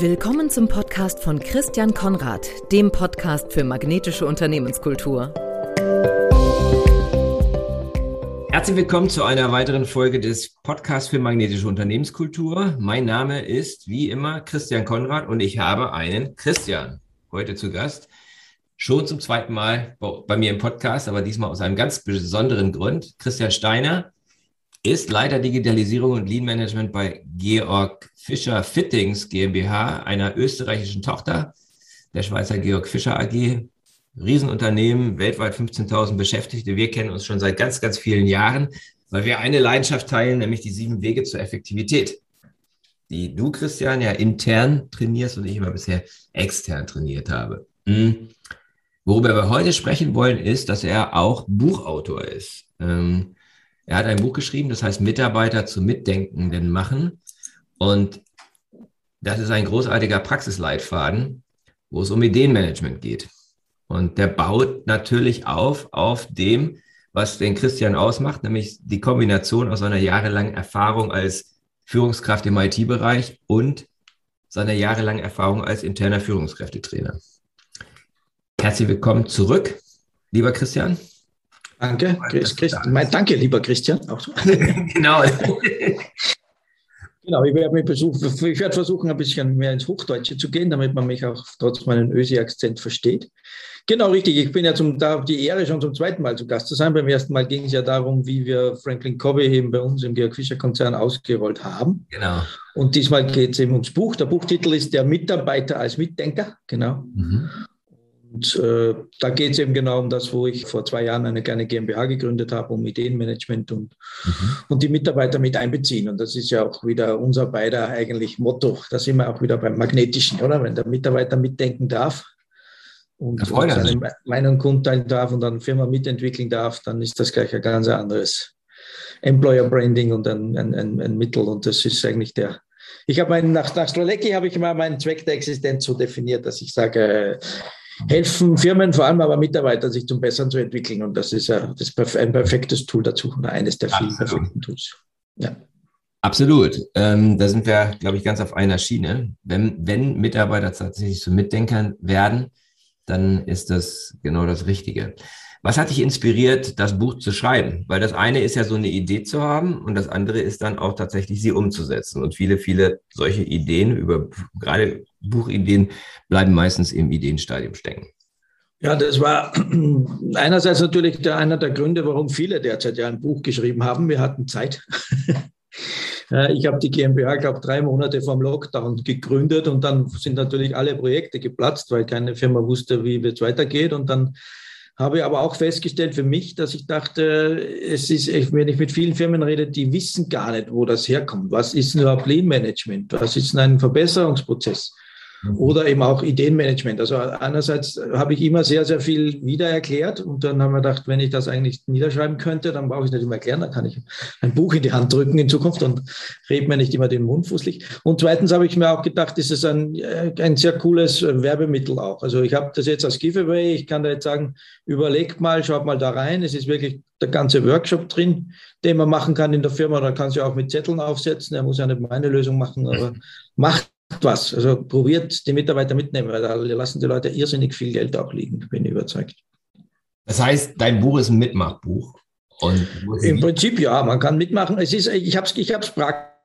Willkommen zum Podcast von Christian Konrad, dem Podcast für magnetische Unternehmenskultur. Herzlich willkommen zu einer weiteren Folge des Podcasts für magnetische Unternehmenskultur. Mein Name ist wie immer Christian Konrad und ich habe einen Christian heute zu Gast. Schon zum zweiten Mal bei mir im Podcast, aber diesmal aus einem ganz besonderen Grund. Christian Steiner ist Leiter Digitalisierung und Lean Management bei Georg Fischer Fittings GmbH, einer österreichischen Tochter der Schweizer Georg Fischer AG. Riesenunternehmen, weltweit 15.000 Beschäftigte. Wir kennen uns schon seit ganz, ganz vielen Jahren, weil wir eine Leidenschaft teilen, nämlich die sieben Wege zur Effektivität, die du, Christian, ja intern trainierst und ich immer bisher extern trainiert habe. Hm. Worüber wir heute sprechen wollen, ist, dass er auch Buchautor ist. Ähm, er hat ein Buch geschrieben, das heißt Mitarbeiter zu Mitdenkenden machen. Und das ist ein großartiger Praxisleitfaden, wo es um Ideenmanagement geht. Und der baut natürlich auf auf dem, was den Christian ausmacht, nämlich die Kombination aus seiner jahrelangen Erfahrung als Führungskraft im IT-Bereich und seiner jahrelangen Erfahrung als interner Führungskräftetrainer. Herzlich willkommen zurück, lieber Christian. Danke, Chris, Chris, mein, danke, lieber Christian. genau. Genau, ich werde, versuchen, ich werde versuchen, ein bisschen mehr ins Hochdeutsche zu gehen, damit man mich auch trotz meinen Ösi-Akzent versteht. Genau, richtig. Ich bin ja zum, da die Ehre, schon zum zweiten Mal zu Gast zu sein. Beim ersten Mal ging es ja darum, wie wir Franklin Covey eben bei uns im Georg Fischer Konzern ausgerollt haben. Genau. Und diesmal geht es eben ums Buch. Der Buchtitel ist Der Mitarbeiter als Mitdenker. Genau. Mhm. Und äh, da geht es eben genau um das, wo ich vor zwei Jahren eine kleine GmbH gegründet habe, um Ideenmanagement und, mhm. und die Mitarbeiter mit einbeziehen. Und das ist ja auch wieder unser beider eigentlich Motto. Da sind wir auch wieder beim Magnetischen, oder? Wenn der Mitarbeiter mitdenken darf und, und seine Meinung kundteilen darf und dann Firma mitentwickeln darf, dann ist das gleich ein ganz anderes Employer Branding und ein, ein, ein, ein Mittel. Und das ist eigentlich der, ich habe meinen, nach, nach Strolecki habe ich immer meinen Zweck der Existenz so definiert, dass ich sage, helfen Firmen, vor allem aber Mitarbeitern, sich zum Besseren zu entwickeln. Und das ist ja das ein perfektes Tool dazu, oder eines der vielen Absolut. perfekten Tools. Ja. Absolut. Ähm, da sind wir, glaube ich, ganz auf einer Schiene. Wenn, wenn Mitarbeiter tatsächlich zu Mitdenkern werden, dann ist das genau das Richtige. Was hat dich inspiriert, das Buch zu schreiben? Weil das eine ist ja so eine Idee zu haben und das andere ist dann auch tatsächlich sie umzusetzen. Und viele, viele solche Ideen über gerade Buchideen bleiben meistens im Ideenstadium stecken. Ja, das war einerseits natürlich der, einer der Gründe, warum viele derzeit ja ein Buch geschrieben haben. Wir hatten Zeit. Ich habe die GmbH, glaube drei Monate vor dem Lockdown gegründet und dann sind natürlich alle Projekte geplatzt, weil keine Firma wusste, wie es weitergeht. Und dann habe aber auch festgestellt für mich, dass ich dachte, es ist, wenn ich mit vielen Firmen rede, die wissen gar nicht, wo das herkommt. Was ist überhaupt Lean? Was ist ein Verbesserungsprozess? Mhm. Oder eben auch Ideenmanagement. Also einerseits habe ich immer sehr, sehr viel wiedererklärt und dann haben wir gedacht, wenn ich das eigentlich niederschreiben könnte, dann brauche ich es nicht immer erklären, dann kann ich ein Buch in die Hand drücken in Zukunft und rede mir nicht immer den Mund fußlich. Und zweitens habe ich mir auch gedacht, ist es ein, äh, ein sehr cooles Werbemittel auch. Also ich habe das jetzt als Giveaway, ich kann da jetzt sagen, überlegt mal, schaut mal da rein, es ist wirklich der ganze Workshop drin, den man machen kann in der Firma. Da kann sie auch mit Zetteln aufsetzen. Er muss ja nicht meine Lösung machen, aber macht was. Also probiert die Mitarbeiter mitnehmen, weil da lassen die Leute irrsinnig viel Geld auch liegen, bin ich überzeugt. Das heißt, dein Buch ist ein Mitmachbuch. Im Prinzip ja, man kann mitmachen. Es ist, ich habe es ich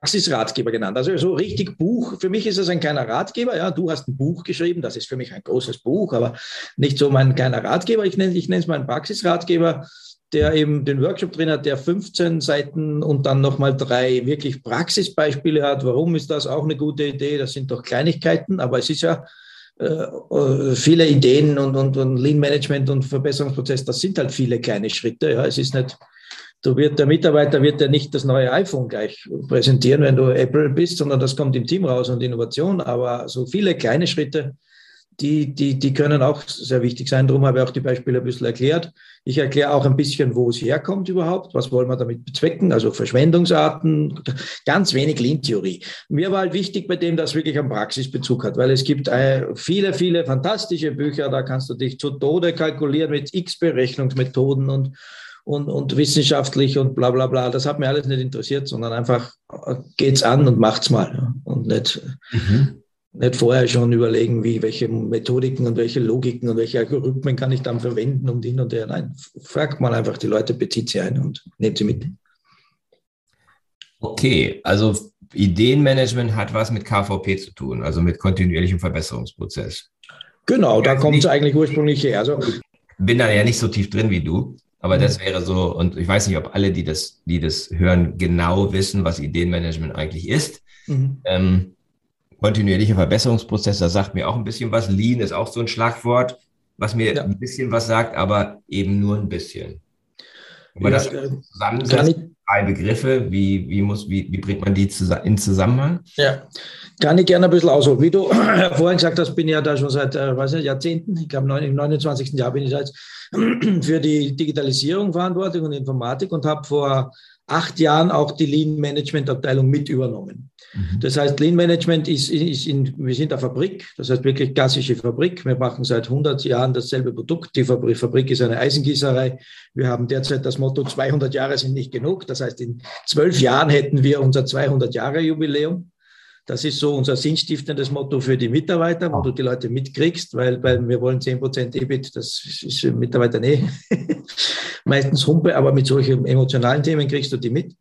Praxisratgeber genannt. Also so richtig Buch. Für mich ist es ein kleiner Ratgeber. Ja, du hast ein Buch geschrieben. Das ist für mich ein großes Buch, aber nicht so mein kleiner Ratgeber. Ich nenne, ich nenne es meinen Praxisratgeber der eben den Workshop drin hat, der 15 Seiten und dann nochmal drei wirklich Praxisbeispiele hat. Warum ist das auch eine gute Idee? Das sind doch Kleinigkeiten, aber es ist ja äh, äh, viele Ideen und, und, und Lean Management und Verbesserungsprozess, das sind halt viele kleine Schritte. Ja, es ist nicht, du wird, der Mitarbeiter wird ja nicht das neue iPhone gleich präsentieren, wenn du Apple bist, sondern das kommt im Team raus und Innovation, aber so viele kleine Schritte, die, die, die können auch sehr wichtig sein. Darum habe ich auch die Beispiele ein bisschen erklärt. Ich erkläre auch ein bisschen, wo es herkommt überhaupt, was wollen wir damit bezwecken, also Verschwendungsarten, ganz wenig Lean-Theorie. Mir war halt wichtig bei dem, dass wirklich einen Praxisbezug hat, weil es gibt äh, viele, viele fantastische Bücher, da kannst du dich zu Tode kalkulieren mit x Berechnungsmethoden und, und, und wissenschaftlich und bla bla bla. Das hat mir alles nicht interessiert, sondern einfach äh, geht's an und macht's mal und nicht. Mhm nicht vorher schon überlegen, wie, welche Methodiken und welche Logiken und welche Algorithmen kann ich dann verwenden und hin und her. Nein, fragt mal einfach die Leute, bezieht sie ein und nehmt sie mit. Okay, also Ideenmanagement hat was mit KVP zu tun, also mit kontinuierlichem Verbesserungsprozess. Genau, da kommt es eigentlich ursprünglich her. Also, bin da ja nicht so tief drin wie du, aber das wäre so, und ich weiß nicht, ob alle, die das, die das hören, genau wissen, was Ideenmanagement eigentlich ist. Mhm. Ähm, kontinuierlicher Verbesserungsprozess, da sagt mir auch ein bisschen was. Lean ist auch so ein Schlagwort, was mir ja. ein bisschen was sagt, aber eben nur ein bisschen. Wenn man ja, das äh, zusammensetzt, drei Begriffe, wie, wie, muss, wie, wie bringt man die in Zusammenhang? Ja, kann ich gerne ein bisschen ausholen. Wie du vorhin gesagt hast, bin ich ja da schon seit äh, weiß nicht, Jahrzehnten, ich glaube im 29. Jahr bin ich jetzt für die Digitalisierung verantwortlich und Informatik und habe vor acht Jahren auch die Lean Management Abteilung mit übernommen. Mhm. Das heißt, Lean Management ist, ist in, wir sind eine Fabrik, das heißt wirklich klassische Fabrik. Wir machen seit 100 Jahren dasselbe Produkt. Die Fabrik ist eine Eisengießerei. Wir haben derzeit das Motto 200 Jahre sind nicht genug. Das heißt, in zwölf Jahren hätten wir unser 200 Jahre Jubiläum. Das ist so unser sinnstiftendes Motto für die Mitarbeiter, wo du die Leute mitkriegst, weil, weil wir wollen 10% EBIT, das ist für Mitarbeiter nee, meistens Humpe, aber mit solchen emotionalen Themen kriegst du die mit.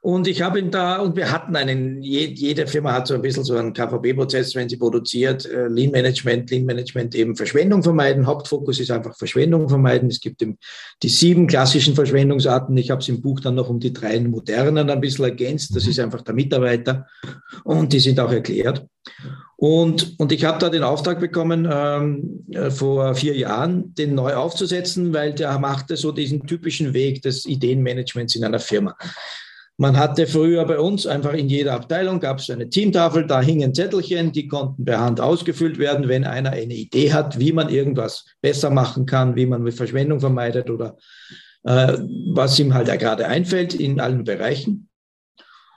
Und ich habe ihn da, und wir hatten einen, jede Firma hat so ein bisschen so einen KVB-Prozess, wenn sie produziert, äh, Lean Management, Lean Management eben Verschwendung vermeiden. Hauptfokus ist einfach Verschwendung vermeiden. Es gibt die sieben klassischen Verschwendungsarten. Ich habe es im Buch dann noch um die drei modernen ein bisschen ergänzt. Das mhm. ist einfach der Mitarbeiter und die sind auch erklärt. Und, und ich habe da den Auftrag bekommen, ähm, äh, vor vier Jahren, den neu aufzusetzen, weil der machte so diesen typischen Weg des Ideenmanagements in einer Firma. Man hatte früher bei uns einfach in jeder Abteilung gab es eine Teamtafel, da hingen Zettelchen, die konnten per Hand ausgefüllt werden, wenn einer eine Idee hat, wie man irgendwas besser machen kann, wie man Verschwendung vermeidet oder äh, was ihm halt gerade einfällt in allen Bereichen.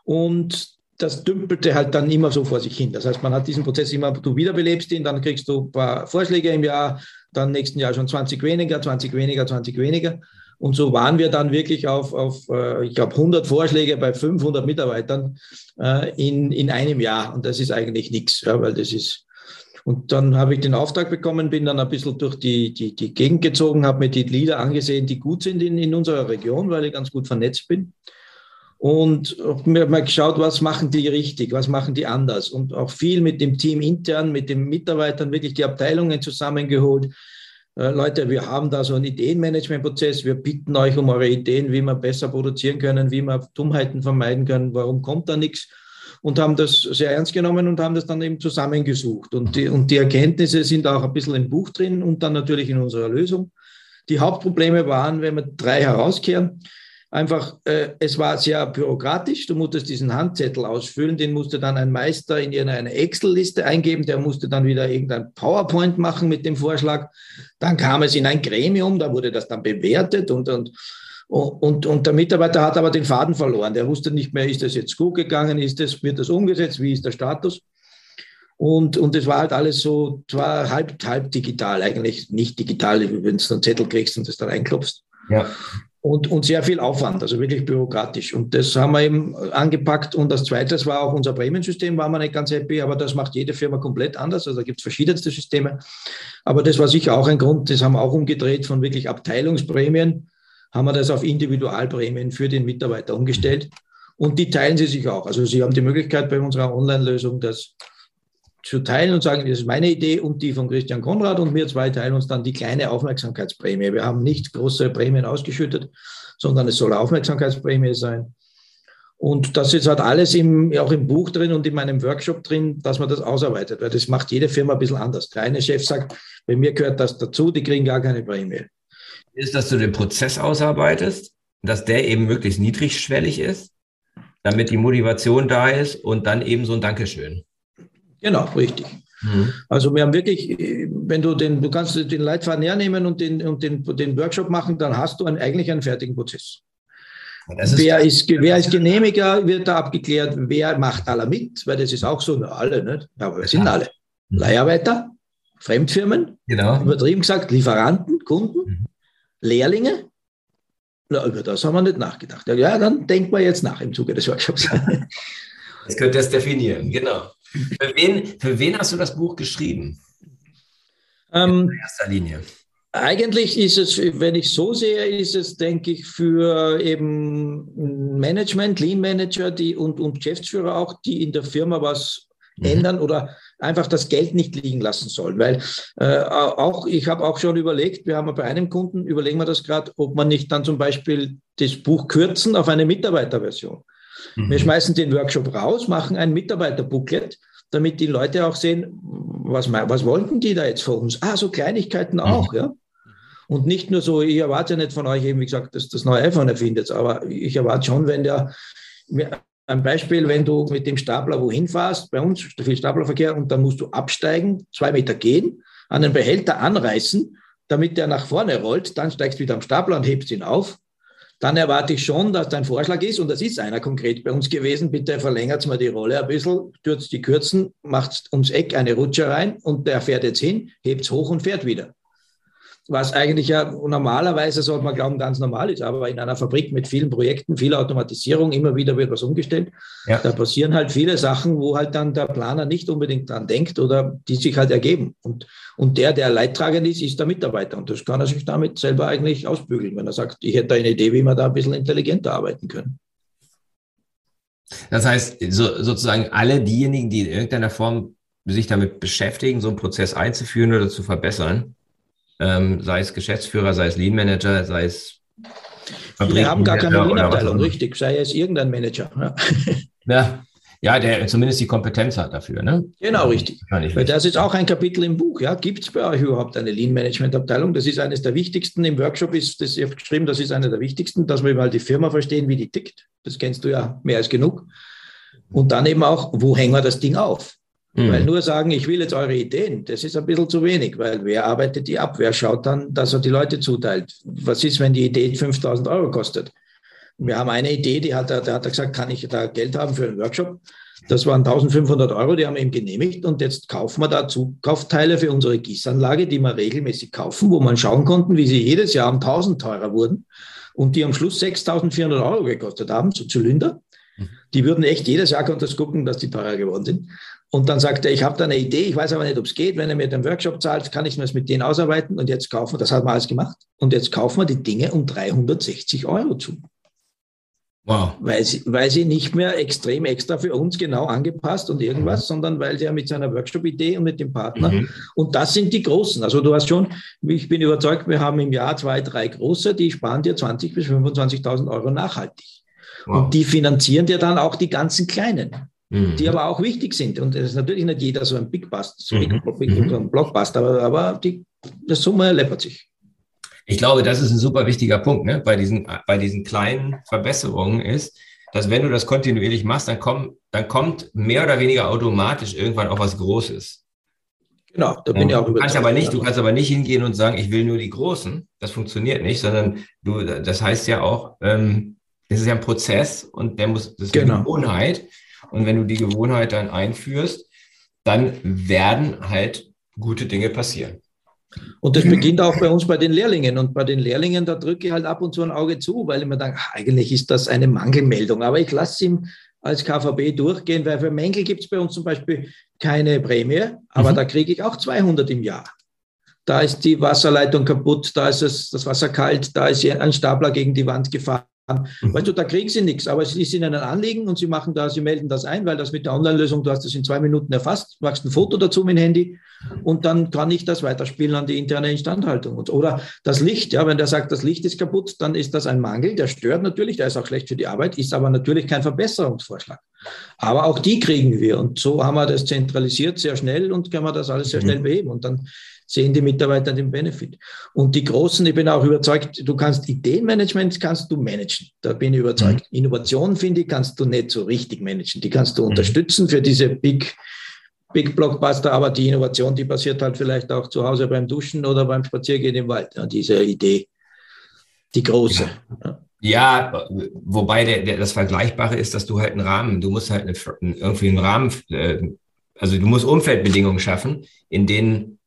Und das dümpelte halt dann immer so vor sich hin. Das heißt, man hat diesen Prozess immer, du wiederbelebst ihn, dann kriegst du ein paar Vorschläge im Jahr, dann nächsten Jahr schon 20 weniger, 20 weniger, 20 weniger. Und so waren wir dann wirklich auf, auf äh, ich glaube, 100 Vorschläge bei 500 Mitarbeitern äh, in, in einem Jahr. Und das ist eigentlich nichts, ja, weil das ist. Und dann habe ich den Auftrag bekommen, bin dann ein bisschen durch die, die, die Gegend gezogen, habe mir die Lieder angesehen, die gut sind in, in unserer Region, weil ich ganz gut vernetzt bin. Und mir mal geschaut, was machen die richtig, was machen die anders. Und auch viel mit dem Team intern, mit den Mitarbeitern, wirklich die Abteilungen zusammengeholt Leute, wir haben da so einen Ideenmanagementprozess. Wir bitten euch um eure Ideen, wie wir besser produzieren können, wie wir Dummheiten vermeiden können. Warum kommt da nichts? Und haben das sehr ernst genommen und haben das dann eben zusammengesucht. Und die, und die Erkenntnisse sind auch ein bisschen im Buch drin und dann natürlich in unserer Lösung. Die Hauptprobleme waren, wenn wir drei herauskehren, einfach, äh, es war sehr bürokratisch. Du musstest diesen Handzettel ausfüllen, den musste dann ein Meister in eine Excel-Liste eingeben, der musste dann wieder irgendein PowerPoint machen mit dem Vorschlag. Dann kam es in ein Gremium, da wurde das dann bewertet und, und, und, und der Mitarbeiter hat aber den Faden verloren. Der wusste nicht mehr, ist das jetzt gut gegangen, ist das, wird das umgesetzt, wie ist der Status? Und, und es war halt alles so, zwar halb, halb digital, eigentlich nicht digital, wenn du einen Zettel kriegst und das dann einklopfst. Ja und, und sehr viel Aufwand, also wirklich bürokratisch. Und das haben wir eben angepackt. Und das Zweite war auch unser Prämiensystem, war man nicht ganz happy, aber das macht jede Firma komplett anders. Also da gibt es verschiedenste Systeme. Aber das war sicher auch ein Grund, das haben wir auch umgedreht von wirklich Abteilungsprämien, haben wir das auf Individualprämien für den Mitarbeiter umgestellt. Und die teilen sie sich auch. Also sie haben die Möglichkeit bei unserer Online-Lösung, das zu teilen und sagen, das ist meine Idee und die von Christian Konrad und wir zwei teilen uns dann die kleine Aufmerksamkeitsprämie. Wir haben nicht große Prämien ausgeschüttet, sondern es soll Aufmerksamkeitsprämie sein. Und das ist halt alles im, auch im Buch drin und in meinem Workshop drin, dass man das ausarbeitet, weil das macht jede Firma ein bisschen anders. Der eine Chef sagt, bei mir gehört das dazu, die kriegen gar keine Prämie. Ist, dass du den Prozess ausarbeitest, dass der eben möglichst niedrigschwellig ist, damit die Motivation da ist und dann eben so ein Dankeschön. Genau, richtig. Mhm. Also wir haben wirklich, wenn du den, du kannst den Leitfaden hernehmen und den, und den, den Workshop machen, dann hast du einen, eigentlich einen fertigen Prozess. Ist wer, ist, wer ist Genehmiger, wird da abgeklärt, wer macht alle mit, weil das ist auch so, alle, nicht? Ja, aber wer sind alle? Leiharbeiter, Fremdfirmen, genau. übertrieben gesagt, Lieferanten, Kunden, mhm. Lehrlinge. Na, über das haben wir nicht nachgedacht. Ja, dann denken wir jetzt nach im Zuge des Workshops. Jetzt könnt ihr es definieren, genau. Für wen, für wen hast du das Buch geschrieben? Ähm, In erster Linie. Eigentlich ist es, wenn ich so sehe, ist es, denke ich, für eben Management, Lean Manager die, und, und Geschäftsführer auch, die in der Firma was mhm. ändern oder einfach das Geld nicht liegen lassen sollen. Weil äh, auch, ich habe auch schon überlegt, wir haben bei einem Kunden, überlegen wir das gerade, ob man nicht dann zum Beispiel das Buch kürzen auf eine Mitarbeiterversion. Mhm. Wir schmeißen den Workshop raus, machen ein Mitarbeiterbooklet, damit die Leute auch sehen, was, was wollten die da jetzt von uns? Ah, so Kleinigkeiten mhm. auch, ja. Und nicht nur so, ich erwarte ja nicht von euch eben, wie gesagt, dass das neue iPhone erfindet, aber ich erwarte schon, wenn der, ein Beispiel, wenn du mit dem Stapler wohin fährst, bei uns ist viel Staplerverkehr und dann musst du absteigen, zwei Meter gehen, an den Behälter anreißen, damit der nach vorne rollt, dann steigst du wieder am Stapler und hebst ihn auf. Dann erwarte ich schon, dass dein Vorschlag ist, und das ist einer konkret bei uns gewesen, bitte verlängert mal die Rolle ein bisschen, stürzt die Kürzen, macht ums Eck eine Rutsche rein und der fährt jetzt hin, hebt es hoch und fährt wieder was eigentlich ja normalerweise, sollte man glauben, ganz normal ist, aber in einer Fabrik mit vielen Projekten, viel Automatisierung, immer wieder wird was umgestellt. Ja. Da passieren halt viele Sachen, wo halt dann der Planer nicht unbedingt dran denkt oder die sich halt ergeben. Und, und der, der leidtragend ist, ist der Mitarbeiter. Und das kann er sich damit selber eigentlich ausbügeln, wenn er sagt, ich hätte eine Idee, wie wir da ein bisschen intelligenter arbeiten können. Das heißt, so, sozusagen alle diejenigen, die in irgendeiner Form sich damit beschäftigen, so einen Prozess einzuführen oder zu verbessern, ähm, sei es Geschäftsführer, sei es Lean Manager, sei es Wir haben gar keine Lean-Abteilung, richtig, sei es irgendein Manager. Ja. ja. Ja, der zumindest die Kompetenz hat dafür, ne? Genau, richtig. Weil das ist auch ein Kapitel im Buch. Ja, gibt es bei euch überhaupt eine Lean-Management-Abteilung? Das ist eines der wichtigsten. Im Workshop ist das geschrieben, das ist eine der wichtigsten, dass wir mal die Firma verstehen, wie die tickt. Das kennst du ja mehr als genug. Und dann eben auch, wo hängen wir das Ding auf? Mhm. Weil nur sagen, ich will jetzt eure Ideen, das ist ein bisschen zu wenig, weil wer arbeitet die ab? Wer schaut dann, dass er die Leute zuteilt? Was ist, wenn die Idee 5000 Euro kostet? Wir haben eine Idee, die hat, er, da hat er gesagt, kann ich da Geld haben für einen Workshop? Das waren 1500 Euro, die haben wir ihm genehmigt und jetzt kaufen wir da Zukaufteile für unsere Gießanlage, die wir regelmäßig kaufen, wo man schauen konnten, wie sie jedes Jahr um 1000 teurer wurden und die am Schluss 6400 Euro gekostet haben, so Zylinder. Mhm. Die würden echt jedes Jahr konnte gucken, dass die teurer geworden sind. Und dann sagt er, ich habe da eine Idee, ich weiß aber nicht, ob es geht. Wenn er mir den Workshop zahlt, kann ich mir das mit denen ausarbeiten. Und jetzt kaufen wir, das hat man alles gemacht. Und jetzt kaufen wir die Dinge um 360 Euro zu. Wow. Weil sie, weil sie nicht mehr extrem extra für uns genau angepasst und irgendwas, mhm. sondern weil der mit seiner Workshop-Idee und mit dem Partner. Mhm. Und das sind die Großen. Also du hast schon, ich bin überzeugt, wir haben im Jahr zwei, drei große, die sparen dir 20.000 bis 25.000 Euro nachhaltig. Wow. Und die finanzieren dir dann auch die ganzen Kleinen mhm. die aber auch wichtig sind. Und es ist natürlich nicht jeder so ein Big Bust, so mhm. So ein Blockbuster, aber, aber die, die Summe läppert sich. Ich glaube, das ist ein super wichtiger Punkt ne? bei, diesen, bei diesen kleinen Verbesserungen ist, dass wenn du das kontinuierlich machst, dann, komm, dann kommt mehr oder weniger automatisch irgendwann auch was Großes. Genau, da bin ich auch du kannst aber nicht, Du kannst aber nicht hingehen und sagen, ich will nur die Großen. Das funktioniert nicht, sondern du, das heißt ja auch, ähm, das ist ja ein Prozess und der muss, das ist genau. eine Gewohnheit. Und wenn du die Gewohnheit dann einführst, dann werden halt gute Dinge passieren. Und das beginnt auch bei uns bei den Lehrlingen. Und bei den Lehrlingen, da drücke ich halt ab und zu ein Auge zu, weil ich mir denke, eigentlich ist das eine Mangelmeldung. Aber ich lasse ihm als KVB durchgehen, weil für Mängel gibt es bei uns zum Beispiel keine Prämie, aber mhm. da kriege ich auch 200 im Jahr. Da ist die Wasserleitung kaputt, da ist es, das Wasser kalt, da ist ein Stapler gegen die Wand gefahren Mhm. Weißt du, da kriegen sie nichts, aber es ist ihnen ein Anliegen und sie machen da, sie melden das ein, weil das mit der Online-Lösung, du hast das in zwei Minuten erfasst, machst ein Foto dazu mit dem Handy und dann kann ich das weiterspielen an die interne Instandhaltung. Oder das Licht, ja, wenn der sagt, das Licht ist kaputt, dann ist das ein Mangel, der stört natürlich, der ist auch schlecht für die Arbeit, ist aber natürlich kein Verbesserungsvorschlag. Aber auch die kriegen wir und so haben wir das zentralisiert sehr schnell und können wir das alles sehr schnell mhm. beheben und dann sehen die Mitarbeiter den Benefit. Und die Großen, ich bin auch überzeugt, du kannst Ideenmanagement kannst du managen. Da bin ich überzeugt. Mhm. Innovation, finde ich, kannst du nicht so richtig managen. Die kannst du mhm. unterstützen für diese Big, Big Blockbuster, aber die Innovation, die passiert halt vielleicht auch zu Hause beim Duschen oder beim Spaziergehen im Wald. Ja, diese Idee, die große. Ja. Ja, wobei der, der, das Vergleichbare ist, dass du halt einen Rahmen, du musst halt eine, irgendwie einen Rahmen, äh, also du musst Umfeldbedingungen schaffen, in denen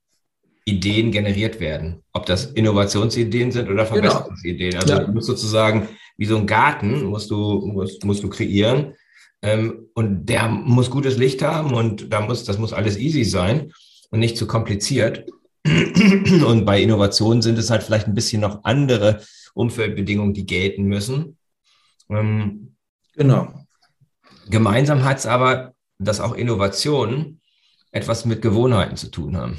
Ideen generiert werden. Ob das Innovationsideen sind oder genau. Verbesserungsideen. Also ja. du musst sozusagen, wie so ein Garten, musst du, musst, musst du kreieren, Ähm, und der muss gutes Licht haben und da muss, das muss alles easy sein und nicht zu kompliziert. Und bei Innovationen sind es halt vielleicht ein bisschen noch andere Umfeldbedingungen, die gelten müssen. Ähm, genau. Gemeinsam hat es aber, dass auch Innovationen etwas mit Gewohnheiten zu tun haben.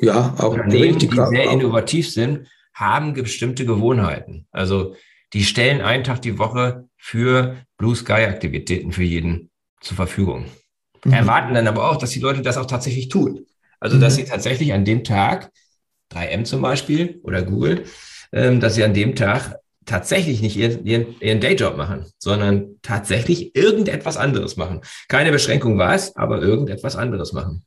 Ja, auch Unternehmen, die sehr innovativ sind, haben bestimmte Gewohnheiten. Also die stellen einen Tag die Woche für Blue Sky Aktivitäten für jeden zur Verfügung. Mhm. Erwarten dann aber auch, dass die Leute das auch tatsächlich tun. Also, dass mhm. sie tatsächlich an dem Tag, 3M zum Beispiel oder Google, ähm, dass sie an dem Tag tatsächlich nicht ihren, ihren, ihren Dayjob machen, sondern tatsächlich irgendetwas anderes machen. Keine Beschränkung was, aber irgendetwas anderes machen.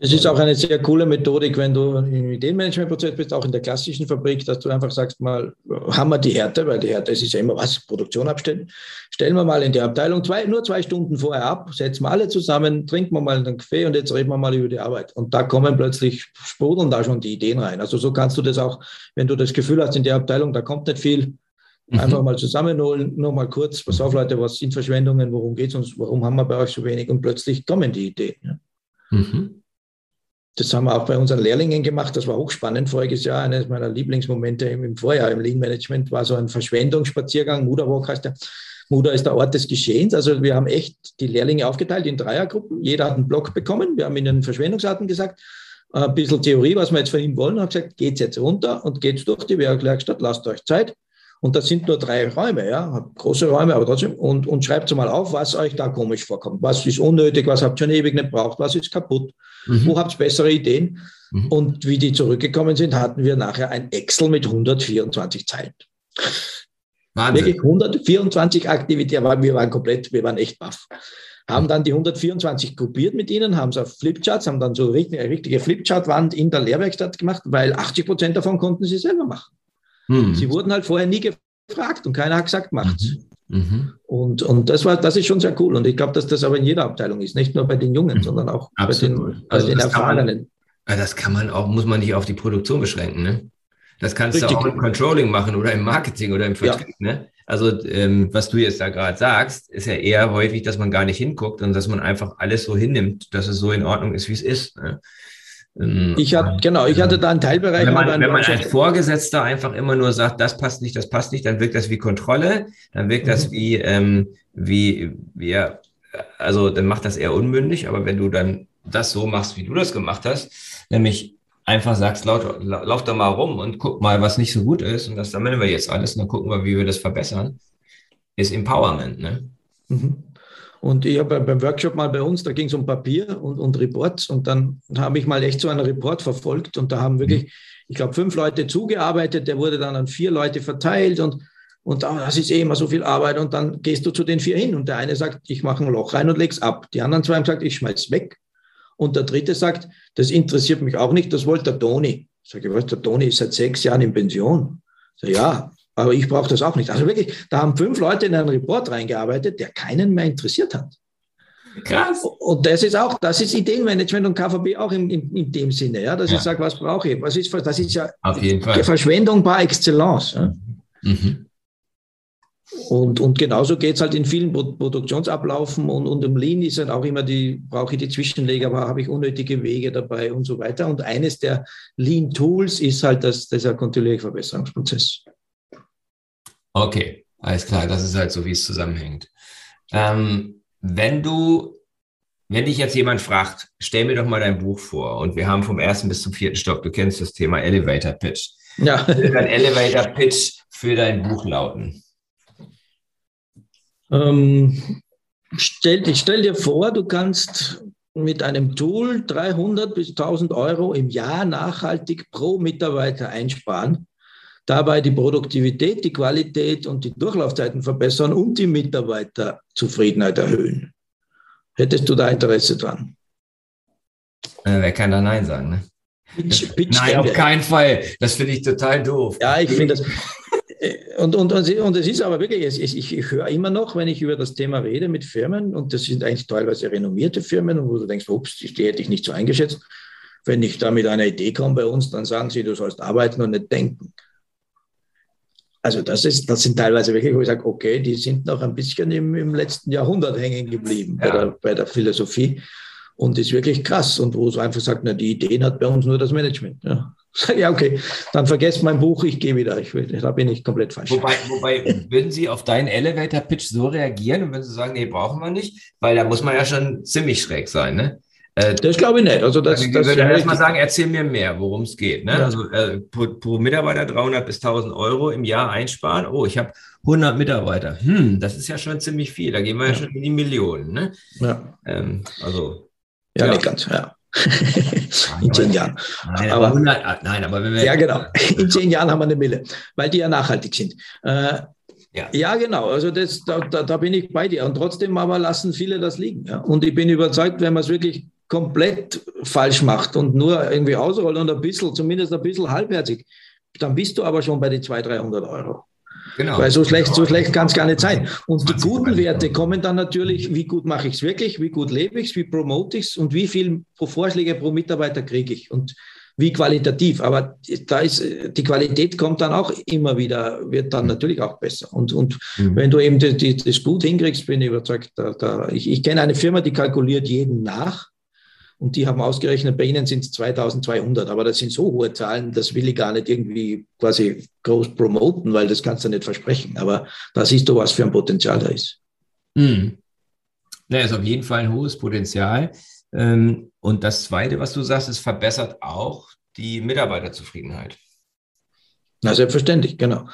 Das ist auch eine sehr coole Methodik, wenn du im Ideenmanagementprozess bist, auch in der klassischen Fabrik, dass du einfach sagst, mal, haben wir die Härte, weil die Härte ist ja immer was, Produktion abstellen. Stellen wir mal in die Abteilung zwei, nur zwei Stunden vorher ab, setzen wir alle zusammen, trinken wir mal einen Kaffee und jetzt reden wir mal über die Arbeit. Und da kommen plötzlich, sprudeln da schon die Ideen rein. Also so kannst du das auch, wenn du das Gefühl hast, in der Abteilung, da kommt nicht viel, mhm. einfach mal zusammenholen, nur mal kurz, pass auf Leute, was sind Verschwendungen, worum geht es uns, warum haben wir bei euch so wenig? Und plötzlich kommen die Ideen. Ja. Mhm. Das haben wir auch bei unseren Lehrlingen gemacht. Das war hochspannend voriges Jahr. Eines meiner Lieblingsmomente im Vorjahr im Lean Management war so ein Verschwendungsspaziergang. Muda Walk heißt der. Muda ist der Ort des Geschehens. Also wir haben echt die Lehrlinge aufgeteilt in Dreiergruppen. Jeder hat einen Block bekommen. Wir haben ihnen Verschwendungsarten gesagt. Ein bisschen Theorie, was wir jetzt von ihnen wollen. Haben gesagt, geht's jetzt runter und geht's durch die Werkstatt, lasst euch Zeit. Und das sind nur drei Räume, ja, große Räume, aber trotzdem. Und, und schreibt mal auf, was euch da komisch vorkommt. Was ist unnötig, was habt ihr schon ewig nicht braucht, was ist kaputt, mhm. wo habt ihr bessere Ideen. Mhm. Und wie die zurückgekommen sind, hatten wir nachher ein Excel mit 124 Zeilen. Wahnsinn. Wirklich 124 Aktivitäten, aber wir waren komplett, wir waren echt baff. Haben dann die 124 gruppiert mit ihnen, haben es auf Flipcharts, haben dann so eine richtige Flipchart-Wand in der Lehrwerkstatt gemacht, weil 80 Prozent davon konnten sie selber machen. Mhm. Sie wurden halt vorher nie gefragt und keiner hat gesagt, macht's. Mhm. mhm. Und, und das war, das ist schon sehr cool. Und ich glaube, dass das aber in jeder Abteilung ist, nicht nur bei den Jungen, mhm. sondern auch Absolut. bei den, bei also den Erfahrenen. Man, das kann man auch, muss man nicht auf die Produktion beschränken, ne? Das kannst Richtig. du auch im Controlling machen oder im Marketing oder im Vertrieb, ja. ne? Also ähm, was du jetzt da gerade sagst, ist ja eher häufig, dass man gar nicht hinguckt und dass man einfach alles so hinnimmt, dass es so in Ordnung ist, wie es ist. Ne? Ähm, ich hatte, genau, ich hatte da einen Teilbereich. Wenn man, wenn man als Vorgesetzter einfach immer nur sagt, das passt nicht, das passt nicht, dann wirkt das wie Kontrolle, dann wirkt mhm. das wie, ähm, wie, wie, also dann macht das eher unmündig, aber wenn du dann das so machst, wie du das gemacht hast, nämlich einfach sagst, laut, lauf da mal rum und guck mal, was nicht so gut ist und das sammeln wir jetzt alles und dann gucken wir, wie wir das verbessern, ist Empowerment, ne? Mhm. Und ich habe beim Workshop mal bei uns, da ging es um Papier und, und Reports und dann habe ich mal echt so einen Report verfolgt und da haben wirklich, ich glaube, fünf Leute zugearbeitet, der wurde dann an vier Leute verteilt und, und oh, das ist eh immer so viel Arbeit und dann gehst du zu den vier hin und der eine sagt, ich mache ein Loch rein und leg's ab. Die anderen zwei haben gesagt, ich schmeiß weg. Und der dritte sagt, das interessiert mich auch nicht, das wollte der Toni. Ich sage, was, der Toni ist seit sechs Jahren in Pension. Ich sage, ja, aber ich brauche das auch nicht. Also wirklich, da haben fünf Leute in einen Report reingearbeitet, der keinen mehr interessiert hat. Krass. Und das ist auch, das ist Ideenmanagement und KVB auch in, in, in dem Sinne, ja, dass ja. ich sage, was brauche ich? Was ist, das ist ja. Verschwendung par excellence. Ja. Mhm. Und, und genauso geht es halt in vielen Produktionsablaufen und, und im Lean ist halt auch immer die, brauche ich die Zwischenleger, aber habe ich unnötige Wege dabei und so weiter. Und eines der Lean-Tools ist halt das, dieser kontinuierliche Verbesserungsprozess. Okay, alles klar, das ist halt so, wie es zusammenhängt. Ähm, wenn du, wenn dich jetzt jemand fragt, stell mir doch mal dein Buch vor und wir haben vom ersten bis zum vierten Stock, du kennst das Thema Elevator Pitch. Ja. Dein Elevator Pitch für dein Buch lauten? Ähm, stell, stell dir vor, du kannst mit einem Tool 300 bis 1000 Euro im Jahr nachhaltig pro Mitarbeiter einsparen dabei die Produktivität, die Qualität und die Durchlaufzeiten verbessern und die Mitarbeiterzufriedenheit erhöhen. Hättest du da Interesse dran? Äh, wer kann da Nein sagen? Ne? Pitch, Pitch Nein, auf keinen Fall. Das finde ich total doof. Ja, ich finde das. Und, und, und, es ist aber wirklich, ich, ich, ich höre immer noch, wenn ich über das Thema rede mit Firmen, und das sind eigentlich teilweise renommierte Firmen, wo du denkst, ups, die hätte ich nicht so eingeschätzt. Wenn ich da mit einer Idee komme bei uns, dann sagen sie, du sollst arbeiten und nicht denken. Also das, ist, das sind teilweise wirklich, wo ich sage, okay, die sind noch ein bisschen im, im letzten Jahrhundert hängen geblieben ja. bei, der, bei der Philosophie und ist wirklich krass. Und wo es einfach sagt, na, die Ideen hat bei uns nur das Management. Ja, ja okay, dann vergesst mein Buch, ich gehe wieder. Ich will, da bin ich komplett falsch. Wobei, wobei würden Sie auf deinen Elevator-Pitch so reagieren und wenn Sie sagen, nee, brauchen wir nicht? Weil da muss man ja schon ziemlich schräg sein, ne? Äh, das glaube ich nicht. Also das, ich würde ja erstmal sagen, erzähl mir mehr, worum es geht. Ne? Ja. Also äh, pro, pro, Mitarbeiter 300 bis 1000 Euro im Jahr einsparen. Oh, ich habe 100 Mitarbeiter. Hm, das ist ja schon ziemlich viel. Da gehen wir ja, ja schon in die Millionen. Ne? Ja. Ähm, also. Ja, ja, nicht ganz, ja. in zehn Jahren. Nein, aber, 100, ah, nein, aber wenn wir. Ja, genau. In zehn Jahren haben wir eine Mille, weil die ja nachhaltig sind. Äh, ja. ja, genau. Also das, da, da, da, bin ich bei dir. Und trotzdem aber lassen viele das liegen. Ja? Und ich bin überzeugt, wenn man es wirklich komplett falsch macht und nur irgendwie ausrollt und ein bisschen, zumindest ein bisschen halbherzig, dann bist du aber schon bei den 200, 300 Euro. Genau. Weil so schlecht, so schlecht kann es gar nicht sein. Und die guten Werte kommen dann natürlich, wie gut mache ich es wirklich, wie gut lebe ich es, wie promote ich es und wie viele Vorschläge pro Mitarbeiter kriege ich und wie qualitativ. Aber da ist, die Qualität kommt dann auch immer wieder, wird dann natürlich auch besser. Und, und mhm. wenn du eben die, die, das gut hinkriegst, bin ich überzeugt, da, da, ich, ich kenne eine Firma, die kalkuliert jeden nach und die haben ausgerechnet, bei ihnen sind es 2200. Aber das sind so hohe Zahlen, das will ich gar nicht irgendwie quasi groß promoten, weil das kannst du nicht versprechen. Aber da siehst du, was für ein Potenzial da ist. Hm. Na, ist auf jeden Fall ein hohes Potenzial. Ähm, und das Zweite, was du sagst, es verbessert auch die Mitarbeiterzufriedenheit. Na, selbstverständlich, genau.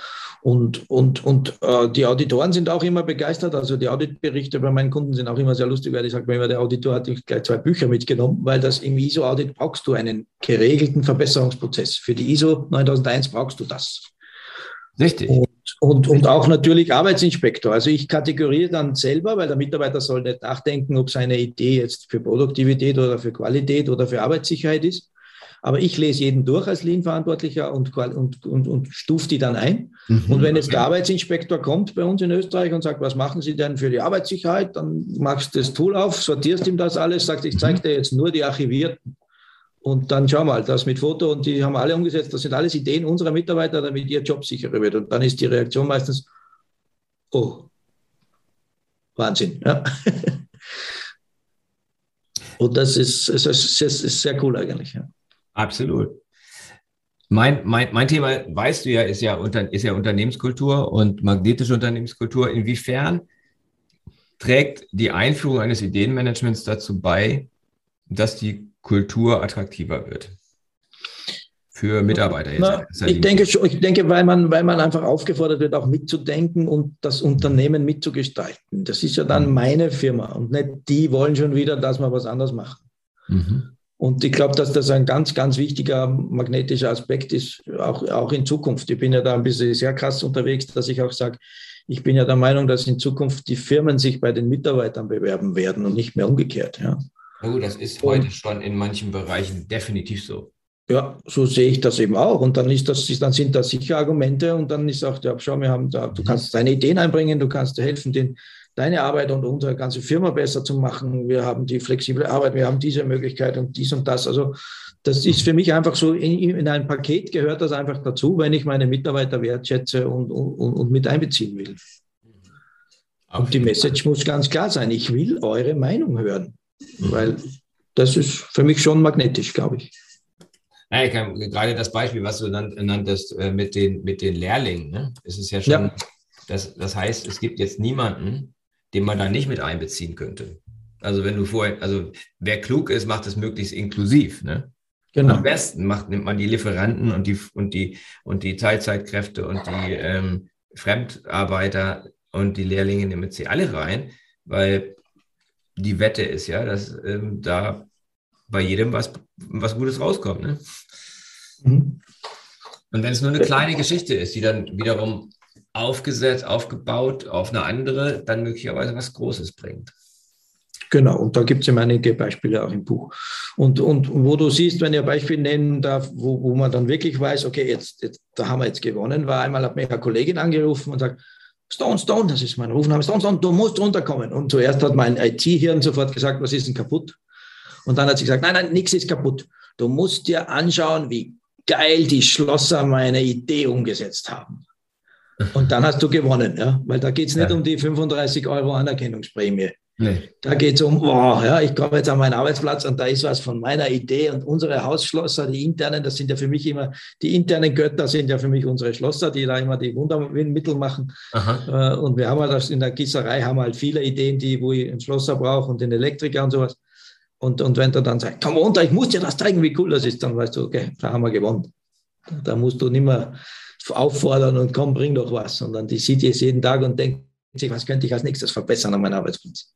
Und, und, und äh, die Auditoren sind auch immer begeistert. Also die Auditberichte bei meinen Kunden sind auch immer sehr lustig, weil ich sage mir immer, der Auditor hat gleich zwei Bücher mitgenommen, weil das im ISO-Audit brauchst du einen geregelten Verbesserungsprozess. Für die ISO 9001 brauchst du das. Richtig. Und, und, und auch natürlich Arbeitsinspektor. Also ich kategoriere dann selber, weil der Mitarbeiter soll nicht nachdenken, ob seine Idee jetzt für Produktivität oder für Qualität oder für Arbeitssicherheit ist aber ich lese jeden durch als Lean-Verantwortlicher und, und, und, und stufe die dann ein. Mhm, und wenn jetzt der Arbeitsinspektor kommt bei uns in Österreich und sagt, was machen Sie denn für die Arbeitssicherheit, dann machst du das Tool auf, sortierst ihm das alles, sagst, ich zeige mhm. dir jetzt nur die Archivierten. Und dann schau mal, das mit Foto und die haben alle umgesetzt. Das sind alles Ideen unserer Mitarbeiter, damit ihr Job sicherer wird. Und dann ist die Reaktion meistens, oh, Wahnsinn. Ja. und das ist, ist, ist, ist sehr cool eigentlich. Ja. Absolut. Mein, mein, mein Thema, weißt du ja, ist ja, unter, ist ja Unternehmenskultur und magnetische Unternehmenskultur. Inwiefern trägt die Einführung eines Ideenmanagements dazu bei, dass die Kultur attraktiver wird? Für Mitarbeiter jetzt. Na, ich, denke, ich denke, weil man, weil man einfach aufgefordert wird, auch mitzudenken und das Unternehmen mitzugestalten. Das ist ja dann mhm. meine Firma und nicht die wollen schon wieder, dass wir was anderes machen. Mhm. Und ich glaube, dass das ein ganz, ganz wichtiger magnetischer Aspekt ist, auch, auch in Zukunft. Ich bin ja da ein bisschen sehr krass unterwegs, dass ich auch sage, ich bin ja der Meinung, dass in Zukunft die Firmen sich bei den Mitarbeitern bewerben werden und nicht mehr umgekehrt. Ja. Oh, das ist heute und, schon in manchen Bereichen definitiv so. Ja, so sehe ich das eben auch. Und dann ist das, dann sind das sicher Argumente und dann ist auch, ja, schau, wir haben da, du mhm. kannst deine Ideen einbringen, du kannst helfen, den, deine Arbeit und unsere ganze Firma besser zu machen. Wir haben die flexible Arbeit, wir haben diese Möglichkeit und dies und das. Also das ist für mich einfach so, in, in ein Paket gehört das einfach dazu, wenn ich meine Mitarbeiter wertschätze und, und, und mit einbeziehen will. Und die Message muss ganz klar sein, ich will eure Meinung hören, weil das ist für mich schon magnetisch, glaube ich. Ja, kann, gerade das Beispiel, was du nanntest äh, mit den, mit den Lehrlingen, ne? es ist ja schon, ja. Das, das heißt, es gibt jetzt niemanden, den man da nicht mit einbeziehen könnte. Also wenn du vorher, also wer klug ist, macht es möglichst inklusiv. Ne? Genau. Am besten macht, nimmt man die Lieferanten und die, und die, und die Teilzeitkräfte und die ähm, Fremdarbeiter und die Lehrlinge nimmt sie alle rein, weil die Wette ist ja, dass ähm, da bei jedem was, was Gutes rauskommt. Ne? Mhm. Und wenn es nur eine kleine Geschichte ist, die dann wiederum aufgesetzt, aufgebaut auf eine andere, dann möglicherweise was Großes bringt. Genau, und da gibt es ja einige Beispiele auch im Buch. Und, und wo du siehst, wenn ich ein Beispiel nennen darf, wo, wo man dann wirklich weiß, okay, jetzt, jetzt, da haben wir jetzt gewonnen, war einmal hat mich eine Kollegin angerufen und sagt, Stone, Stone, das ist mein Rufname, Stone, Stone, du musst runterkommen. Und zuerst hat mein IT-Hirn sofort gesagt, was ist denn kaputt? Und dann hat sie gesagt, nein, nein, nichts ist kaputt. Du musst dir anschauen, wie geil die Schlosser meine Idee umgesetzt haben. Und dann hast du gewonnen, ja? weil da geht es nicht ja. um die 35 Euro Anerkennungsprämie. Nee. Da geht es um, oh, ja, ich komme jetzt an meinen Arbeitsplatz und da ist was von meiner Idee und unsere Hausschlosser, die internen, das sind ja für mich immer, die internen Götter sind ja für mich unsere Schlosser, die da immer die Wundermittel machen. Aha. Äh, und wir haben halt in der Gießerei haben halt viele Ideen, die, wo ich einen Schlosser brauche und den Elektriker und sowas. Und, und wenn du dann sagst, komm runter, ich muss dir das zeigen, wie cool das ist, dann weißt du, okay, da haben wir gewonnen. Da musst du nicht mehr auffordern und komm, bring doch was, sondern die sieht jetzt jeden Tag und denkt sich, was könnte ich als nächstes verbessern an meinem Arbeitsplatz.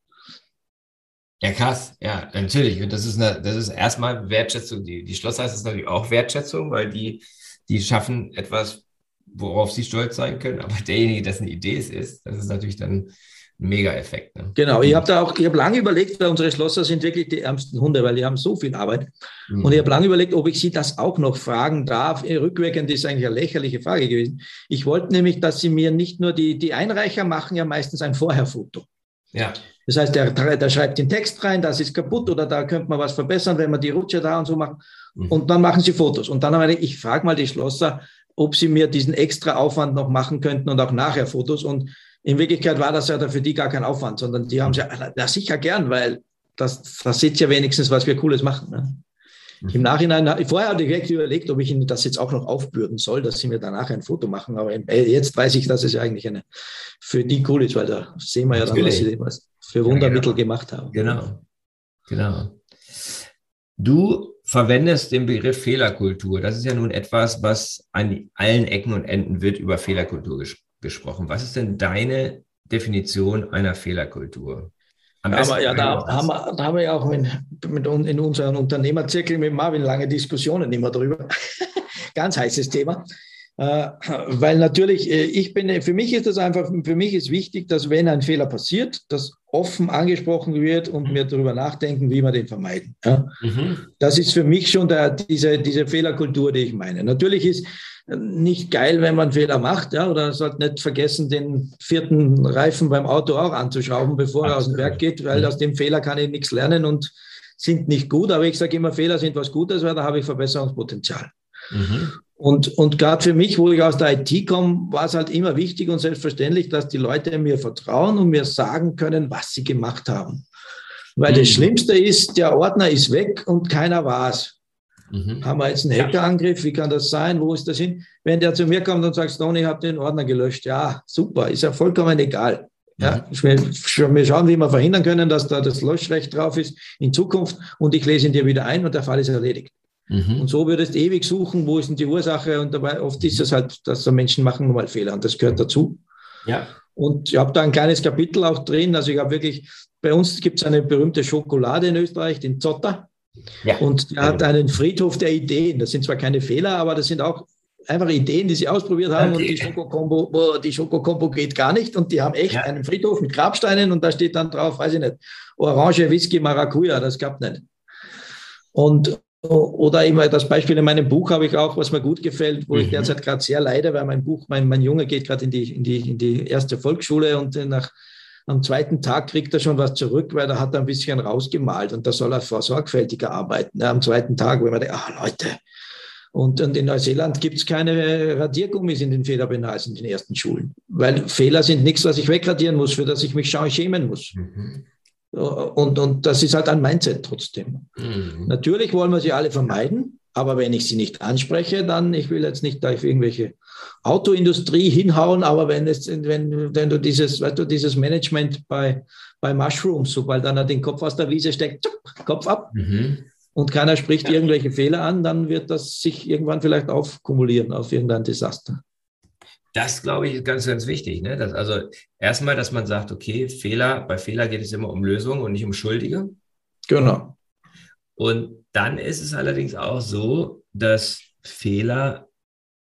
Ja, krass. Ja, natürlich. Und das ist eine, das ist erstmal Wertschätzung. Die, die Schlosser ist natürlich auch Wertschätzung, weil die, die schaffen etwas, worauf sie stolz sein können. Aber derjenige, dessen Idee es ist, das ist natürlich dann Mega-Effekt. Ne? Genau. Ich habe da auch, ich habe lange überlegt, weil unsere Schlosser sind wirklich die ärmsten Hunde, weil die haben so viel Arbeit. Mhm. Und ich habe lange überlegt, ob ich sie das auch noch fragen darf. Rückwirkend ist eigentlich eine lächerliche Frage gewesen. Ich wollte nämlich, dass sie mir nicht nur die, die Einreicher machen ja meistens ein Vorherfoto. Ja. Das heißt, der, der schreibt den Text rein, das ist kaputt oder da könnte man was verbessern, wenn man die Rutsche da und so macht. Mhm. Und dann machen sie Fotos. Und dann habe ich, ich frage mal die Schlosser, ob sie mir diesen extra Aufwand noch machen könnten und auch nachher Fotos. Und in Wirklichkeit war das ja für die gar kein Aufwand, sondern die haben ja, na sicher gern, weil das, das sieht ja wenigstens, was wir Cooles machen. Ne? Mhm. Im Nachhinein, vorher hatte ich direkt überlegt, ob ich Ihnen das jetzt auch noch aufbürden soll, dass Sie mir danach ein Foto machen. Aber jetzt weiß ich, dass es ja eigentlich eine, für die cool ist, weil da sehen wir ja dann, was Sie was für Wundermittel ja, genau. gemacht haben. Genau, genau. Du verwendest den Begriff Fehlerkultur. Das ist ja nun etwas, was an allen Ecken und Enden wird über Fehlerkultur ges gesprochen. Was ist denn deine Definition einer Fehlerkultur? Aber ja, da haben, wir, da haben wir ja auch mit, mit in unserem Unternehmerzirkel mit Marvin lange Diskussionen immer drüber. Ganz heißes Thema. Äh, weil natürlich, äh, ich bin, für mich ist das einfach, für mich ist wichtig, dass wenn ein Fehler passiert, das offen angesprochen wird und wir darüber nachdenken, wie wir den vermeiden. Ja? Mhm. Das ist für mich schon der, diese, diese Fehlerkultur, die ich meine. Natürlich ist nicht geil, wenn man Fehler macht, ja, oder sollte nicht vergessen, den vierten Reifen beim Auto auch anzuschrauben, bevor er aus dem Werk geht, weil mhm. aus dem Fehler kann ich nichts lernen und sind nicht gut. Aber ich sage immer, Fehler sind was Gutes, weil da habe ich Verbesserungspotenzial. Mhm. Und, und gerade für mich, wo ich aus der IT komme, war es halt immer wichtig und selbstverständlich, dass die Leute mir vertrauen und mir sagen können, was sie gemacht haben. Weil mhm. das Schlimmste ist, der Ordner ist weg und keiner war es. Mhm. Haben wir jetzt einen Hackerangriff? Wie kann das sein? Wo ist das hin? Wenn der zu mir kommt und sagt, Stone, ich habe den Ordner gelöscht. Ja, super, ist ja vollkommen egal. Ja, mhm. wir schauen, wie wir verhindern können, dass da das Löschrecht drauf ist in Zukunft und ich lese ihn dir wieder ein und der Fall ist erledigt. Mhm. Und so würdest du ewig suchen, wo ist denn die Ursache? Und dabei oft ist es halt, dass so Menschen machen mal Fehler und das gehört dazu. Ja. Und ich habe da ein kleines Kapitel auch drin. Also ich habe wirklich, bei uns gibt es eine berühmte Schokolade in Österreich, den Zotter. Ja. Und der hat einen Friedhof der Ideen. Das sind zwar keine Fehler, aber das sind auch einfach Ideen, die sie ausprobiert haben. Okay. Und die Schokokombo, die Schokokombo geht gar nicht. Und die haben echt ja. einen Friedhof mit Grabsteinen und da steht dann drauf, weiß ich nicht, Orange, Whisky, Maracuja. Das gab nicht. Und oder immer das Beispiel in meinem Buch habe ich auch, was mir gut gefällt, wo mhm. ich derzeit gerade sehr leide, weil mein Buch, mein, mein Junge geht gerade in die, in, die, in die erste Volksschule und nach, am zweiten Tag kriegt er schon was zurück, weil er hat ein bisschen rausgemalt und da soll er sorgfältiger arbeiten. Ja, am zweiten Tag, wenn man denkt, ah Leute, und, und in Neuseeland gibt es keine Radiergummis in den Federpenals in den ersten Schulen, weil Fehler sind nichts, was ich wegradieren muss, für das ich mich schämen muss. Mhm. Und, und das ist halt ein Mindset trotzdem. Mhm. Natürlich wollen wir sie alle vermeiden, aber wenn ich sie nicht anspreche, dann, ich will jetzt nicht auf irgendwelche Autoindustrie hinhauen, aber wenn, es, wenn, wenn du dieses, weißt du, dieses Management bei, bei Mushrooms, sobald einer den Kopf aus der Wiese steckt, Kopf ab mhm. und keiner spricht irgendwelche Fehler an, dann wird das sich irgendwann vielleicht aufkumulieren auf irgendein Desaster. Das, glaube ich, ist ganz, ganz wichtig. Ne? Dass, also erstmal, dass man sagt, okay, Fehler, bei Fehler geht es immer um Lösungen und nicht um Schuldige. Genau. Und dann ist es allerdings auch so, dass Fehler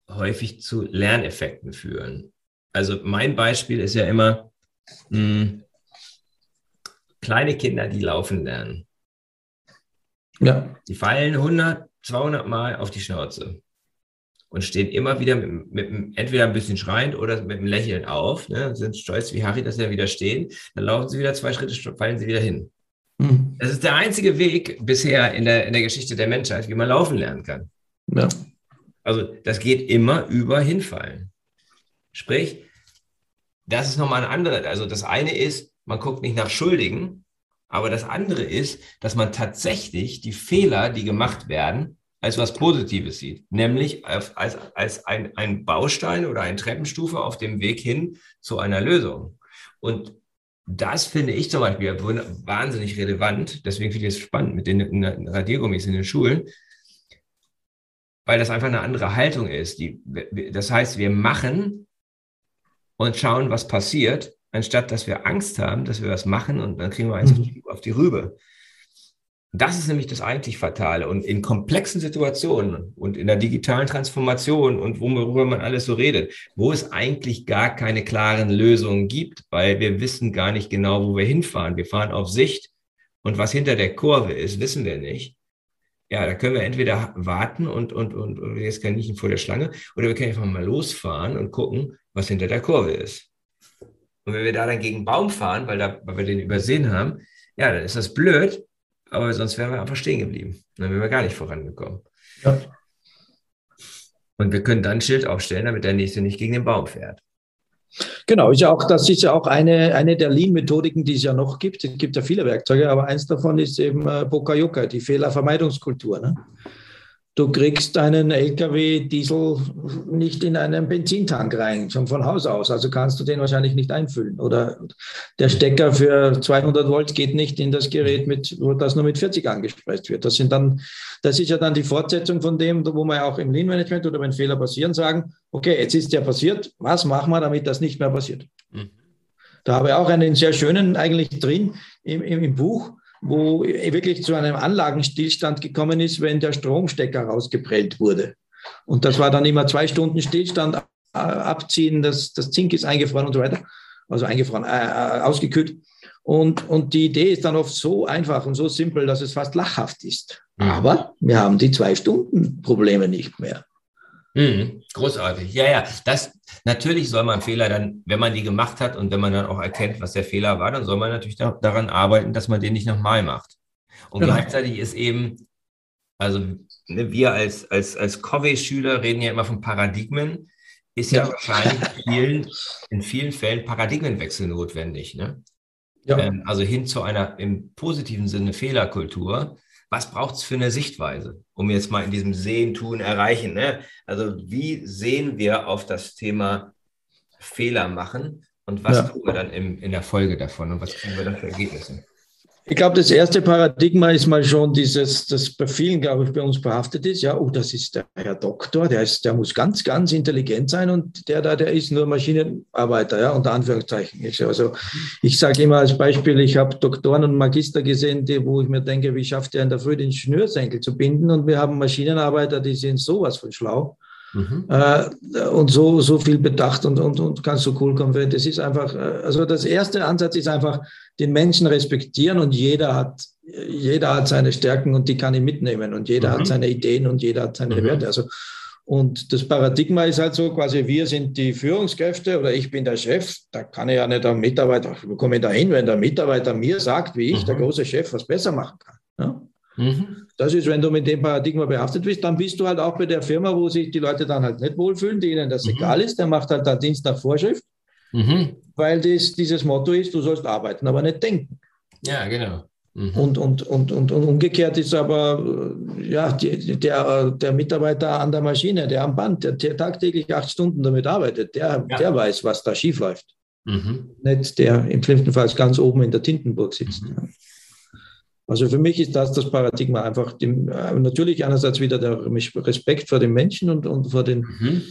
häufig zu Lerneffekten führen. Also mein Beispiel ist ja immer mh, hm, kleine Kinder, die laufen lernen. Ja. Die fallen 100, 200 Mal auf die Schnauze und stehen immer wieder mit, mit entweder ein bisschen schreiend oder mit einem Lächeln auf, ne, sind stolz wie Harry, dass sie wieder stehen. Dann laufen sie wieder zwei Schritte, fallen sie wieder hin. Mhm. Das ist der einzige Weg bisher in der, in der Geschichte der Menschheit, wie man laufen lernen kann. Ja. Also das geht immer über hinfallen. Sprich, das ist nochmal ein anderes. Also das eine ist, man guckt nicht nach Schuldigen, aber das andere ist, dass man tatsächlich die Fehler, die gemacht werden, als was Positives sieht, nämlich als, als ein, ein Baustein oder eine Treppenstufe auf dem Weg hin zu einer Lösung. Und das finde ich zum Beispiel wahnsinnig relevant. Deswegen finde ich es spannend mit den Radiergummis in den Schulen, weil das einfach eine andere Haltung ist. Die, das heißt, wir machen und schauen, was passiert, anstatt dass wir Angst haben, dass wir was machen und dann kriegen wir eins mhm. auf die Rübe. Das ist nämlich das eigentlich Fatale. Und in komplexen Situationen und in der digitalen Transformation und worüber man alles so redet, wo es eigentlich gar keine klaren Lösungen gibt, weil wir wissen gar nicht genau, wo wir hinfahren. Wir fahren auf Sicht und was hinter der Kurve ist, wissen wir nicht. Ja, da können wir entweder warten und, und, und, und jetzt kann ich vor der Schlange oder wir können einfach mal losfahren und gucken, was hinter der Kurve ist. Und wenn wir da dann gegen Baum fahren, weil, da, weil wir den übersehen haben, ja, dann ist das blöd, aber sonst wären wir einfach stehen geblieben. Dann wären wir gar nicht vorangekommen. Ja. Und wir können dann ein Schild aufstellen, damit der nächste nicht gegen den Baum fährt. Genau, ist ja auch, das ist ja auch eine, eine der Lean-Methodiken, die es ja noch gibt. Es gibt ja viele Werkzeuge, aber eins davon ist eben äh, Bokayoka, die Fehlervermeidungskultur. Ne? Du kriegst deinen LKW-Diesel nicht in einen Benzintank rein, schon von Haus aus. Also kannst du den wahrscheinlich nicht einfüllen. Oder der Stecker für 200 Volt geht nicht in das Gerät, mit, wo das nur mit 40 angespeist wird. Das sind dann, das ist ja dann die Fortsetzung von dem, wo wir auch im Lean Management oder wenn Fehler passieren, sagen, okay, jetzt ist der passiert. Was machen wir, damit das nicht mehr passiert? Mhm. Da habe ich auch einen sehr schönen eigentlich drin im, im, im Buch wo wirklich zu einem Anlagenstillstand gekommen ist, wenn der Stromstecker rausgeprellt wurde. Und das war dann immer zwei Stunden Stillstand, äh, abziehen, das, das Zink ist eingefroren und so weiter. Also eingefroren, äh, äh, ausgekühlt. Und, und die Idee ist dann oft so einfach und so simpel, dass es fast lachhaft ist. Mhm. Aber wir haben die zwei Stunden Probleme nicht mehr. Mhm, großartig. Ja, ja. Das natürlich soll man Fehler dann, wenn man die gemacht hat und wenn man dann auch erkennt, was der Fehler war, dann soll man natürlich da, daran arbeiten, dass man den nicht nochmal macht. Und genau. gleichzeitig ist eben, also ne, wir als, als, als Covey-Schüler reden ja immer von Paradigmen, ist ja, ja wahrscheinlich in vielen, in vielen Fällen Paradigmenwechsel notwendig. Ne? Ja. Ähm, also hin zu einer im positiven Sinne Fehlerkultur was braucht es für eine Sichtweise, um jetzt mal in diesem Sehen, Tun, Erreichen. Ne? Also wie sehen wir auf das Thema Fehler machen und was ja. tun wir dann im, in der Folge davon und was kriegen wir dann für Ergebnisse? Ich glaube, das erste Paradigma ist mal schon dieses, das bei vielen, glaube ich, bei uns behaftet ist. Ja, oh, das ist der Herr Doktor, der ist, der muss ganz, ganz intelligent sein und der da, der ist nur Maschinenarbeiter, ja, unter Anführungszeichen. Also, ich sage immer als Beispiel, ich habe Doktoren und Magister gesehen, die, wo ich mir denke, wie schafft der in der Früh den Schnürsenkel zu binden? Und wir haben Maschinenarbeiter, die sind sowas von schlau. Mhm. Äh, und so, so viel bedacht und, und, und ganz so cool kommen. Das ist einfach, äh, also das erste Ansatz ist einfach, den Menschen respektieren und jeder hat, jeder hat seine Stärken und die kann ich mitnehmen und jeder mhm. hat seine Ideen und jeder hat seine mhm. Werte. Also, und das Paradigma ist halt so, quasi wir sind die Führungskräfte oder ich bin der Chef. Da kann ich ja nicht am Mitarbeiter, wie komme ich da hin, wenn der Mitarbeiter mir sagt, wie ich, der mhm. große Chef, was besser machen kann. Ja? Mhm. Das ist, wenn du mit dem Paradigma behaftet bist, dann bist du halt auch bei der Firma, wo sich die Leute dann halt nicht wohlfühlen, denen das mhm. egal ist, der macht halt da Dienst nach Vorschrift, mhm. weil das, dieses Motto ist, du sollst arbeiten, aber nicht denken. Ja, genau. Mhm. Und, und, und, und, und, umgekehrt ist aber ja, die, der, der Mitarbeiter an der Maschine, der am Band, der, der tagtäglich acht Stunden damit arbeitet, der, ja. der weiß, was da schief läuft. Mhm. Nicht der im schlimmsten Fall ganz oben in der Tintenburg sitzt. Mhm. Also für mich ist das das Paradigma einfach dem, äh, natürlich einerseits wieder der Respekt vor den Menschen und, und vor den mhm.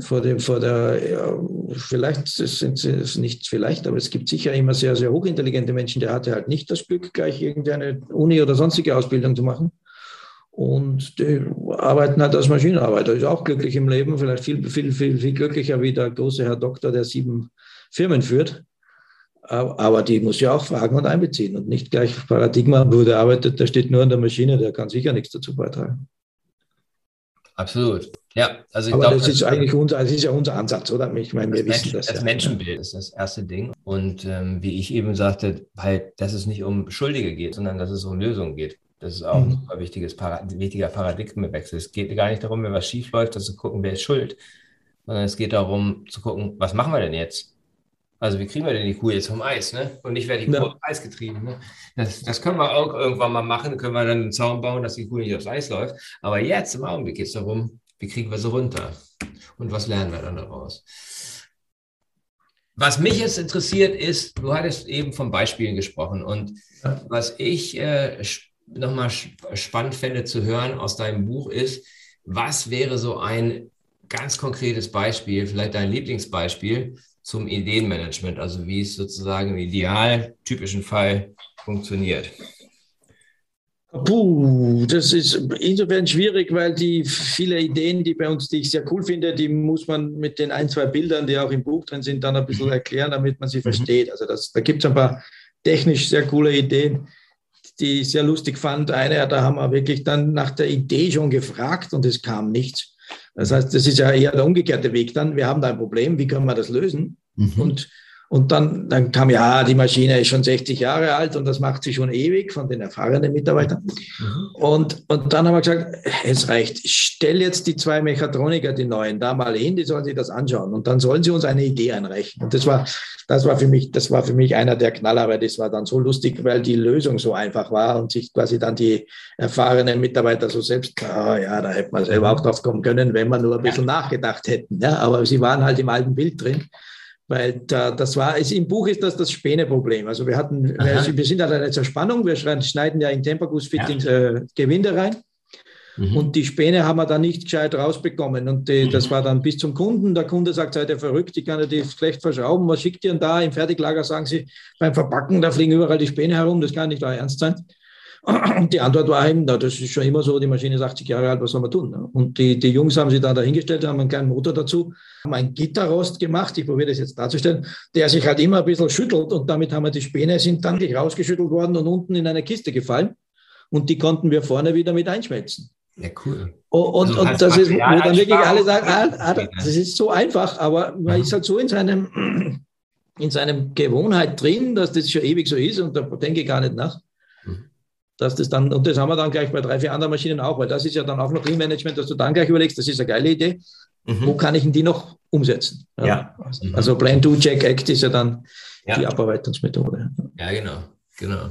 vor dem vor der ja, vielleicht sind es nicht vielleicht, aber es gibt sicher immer sehr sehr hochintelligente Menschen. Der hatte halt nicht das Glück, gleich irgendeine Uni oder sonstige Ausbildung zu machen und die arbeiten halt als Maschinenarbeiter. Ist auch glücklich im Leben, vielleicht viel viel viel viel glücklicher wie der große Herr Doktor, der sieben Firmen führt. Aber die muss ja auch fragen und einbeziehen und nicht gleich Paradigma, wo der arbeitet, der steht nur an der Maschine, der kann sicher nichts dazu beitragen. Absolut. Ja, also ich Aber glaub, das ist eigentlich unser, das ist ja unser Ansatz, oder? Ich meine, wir wissen das. Das ja. Menschenbild ist das erste Ding. Und ähm, wie ich eben sagte, halt, dass es nicht um Schuldige geht, sondern dass es um Lösungen geht. Das ist auch mhm. ein super wichtiges, wichtiger Paradigmenwechsel. Es geht gar nicht darum, wenn was schief läuft, dass wir gucken, wer ist schuld, sondern es geht darum zu gucken, was machen wir denn jetzt? Also wie kriegen wir denn die Kuh jetzt vom Eis, ne? Und nicht werde die Kuh ja. aufs Eis getrieben. Ne? Das, das können wir auch irgendwann mal machen, können wir dann einen Zaun bauen, dass die Kuh nicht aufs Eis läuft. Aber jetzt im Augenblick geht es darum, wie kriegen wir sie runter? Und was lernen wir dann daraus? Was mich jetzt interessiert ist, du hattest eben von Beispielen gesprochen und was ich äh, nochmal spannend fände zu hören aus deinem Buch ist, was wäre so ein ganz konkretes Beispiel, vielleicht dein Lieblingsbeispiel zum Ideenmanagement, also wie es sozusagen im idealtypischen Fall funktioniert? Puh, das ist insofern schwierig, weil die viele Ideen, die bei uns, die ich sehr cool finde, die muss man mit den ein, zwei Bildern, die auch im Buch drin sind, dann ein bisschen mhm. erklären, damit man sie mhm. versteht. Also das, da gibt es ein paar technisch sehr coole Ideen, die ich sehr lustig fand. Eine, da haben wir wirklich dann nach der Idee schon gefragt und es kam nichts. Das heißt, das ist ja eher der umgekehrte Weg dann. Wir haben da ein Problem, wie können wir das lösen? Mhm. Und und dann, dann kam ja, die Maschine ist schon 60 Jahre alt und das macht sie schon ewig von den erfahrenen Mitarbeitern. Mhm. Und, und dann haben wir gesagt, es reicht. Stell jetzt die zwei Mechatroniker, die neuen, da mal hin, die sollen sich das anschauen. Und dann sollen sie uns eine Idee einreichen. Und das war, das war für mich, das war für mich einer der Knaller, weil das war dann so lustig, weil die Lösung so einfach war und sich quasi dann die erfahrenen Mitarbeiter so selbst, oh ja, da hätte man selber auch drauf kommen können, wenn wir nur ein bisschen nachgedacht hätten. Ja, aber sie waren halt im alten Bild drin. Weil da, das war, ist, im Buch ist das das Späneproblem. Also wir hatten, wir, wir, sind an einer Zerspannung, wir schneiden ja in Temperguss-Fittings ja. äh, Gewinde rein. Mhm. Und die Späne haben wir dann nicht gescheit rausbekommen. Und die, mhm. das war dann bis zum Kunden. Der Kunde sagt, seid ihr verrückt, ich kann ja die schlecht verschrauben. Was schickt ihr denn da? Im Fertiglager sagen sie, beim Verpacken, da fliegen überall die Späne herum, das kann nicht euer Ernst sein. Und die Antwort war eben, das ist schon immer so, die Maschine ist 80 Jahre alt, was soll man tun? Und die, die Jungs haben sich da dahingestellt, haben einen kleinen Motor dazu, haben einen Gitterrost gemacht, ich probiere das jetzt darzustellen, der sich halt immer ein bisschen schüttelt und damit haben wir die Späne, sind dann rausgeschüttelt worden und unten in eine Kiste gefallen und die konnten wir vorne wieder mit einschmelzen. Ja, cool. Und, also und das ist, wo dann wirklich alle sagen, ah, ah, das ist so einfach, aber man ist halt so in seinem, in seinem Gewohnheit drin, dass das schon ewig so ist und da denke ich gar nicht nach dass das dann, und das haben wir dann gleich bei drei, vier anderen Maschinen auch, weil das ist ja dann auch noch Lean Management, dass du dann gleich überlegst, das ist eine geile Idee, mhm. wo kann ich denn die noch umsetzen? Ja. ja. Also, mhm. also Plan, Do, Check, Act ist ja dann ja. die Abarbeitungsmethode. Ja, genau, genau.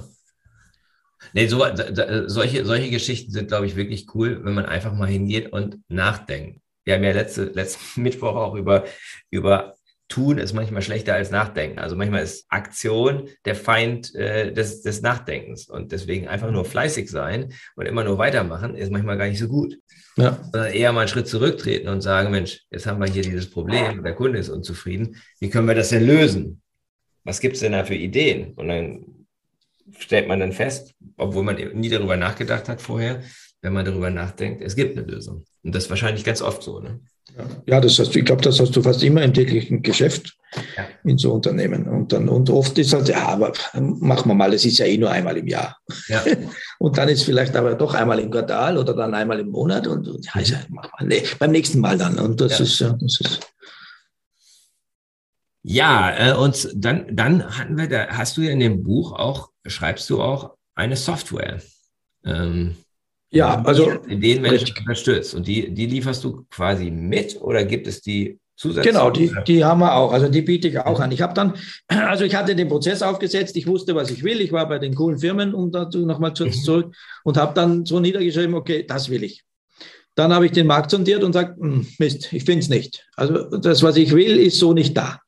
Nee, so, da, solche, solche Geschichten sind, glaube ich, wirklich cool, wenn man einfach mal hingeht und nachdenkt. Wir haben ja letzte, letzten Mittwoch auch über, über Tun ist manchmal schlechter als Nachdenken. Also manchmal ist Aktion der Feind äh, des, des Nachdenkens. Und deswegen einfach nur fleißig sein und immer nur weitermachen, ist manchmal gar nicht so gut. Ja. Sondern eher mal einen Schritt zurücktreten und sagen, Mensch, jetzt haben wir hier dieses Problem, der Kunde ist unzufrieden. Wie können wir das denn lösen? Was gibt es denn da für Ideen? Und dann stellt man dann fest, obwohl man nie darüber nachgedacht hat vorher, wenn man darüber nachdenkt, es gibt eine Lösung. Und das ist wahrscheinlich ganz oft so. Ne? Ja, das hast du, ich glaube, das hast du fast immer im täglichen Geschäft ja. in so Unternehmen. Und dann, und oft ist halt, ja, aber machen wir mal, das ist ja eh nur einmal im Jahr. Ja. und dann ist vielleicht aber doch einmal im Quartal oder dann einmal im Monat und, und ja, ja mach mal, nee, beim nächsten Mal dann. Und das ja. ist, ja, das ist. Ja, äh, und dann, dann hatten wir da, hast du ja in dem Buch auch, schreibst du auch eine Software. Ähm, ja, also. Den Menschen unterstützt. Und die, die lieferst du quasi mit oder gibt es die zusätzlich? Genau, die, die haben wir auch. Also die biete ich auch an. Ich habe dann, also ich hatte den Prozess aufgesetzt, ich wusste, was ich will. Ich war bei den coolen Firmen, um dazu nochmal mhm. zurück, und habe dann so niedergeschrieben, okay, das will ich. Dann habe ich den Markt sondiert und gesagt, hm, Mist, ich finde es nicht. Also das, was ich will, ist so nicht da.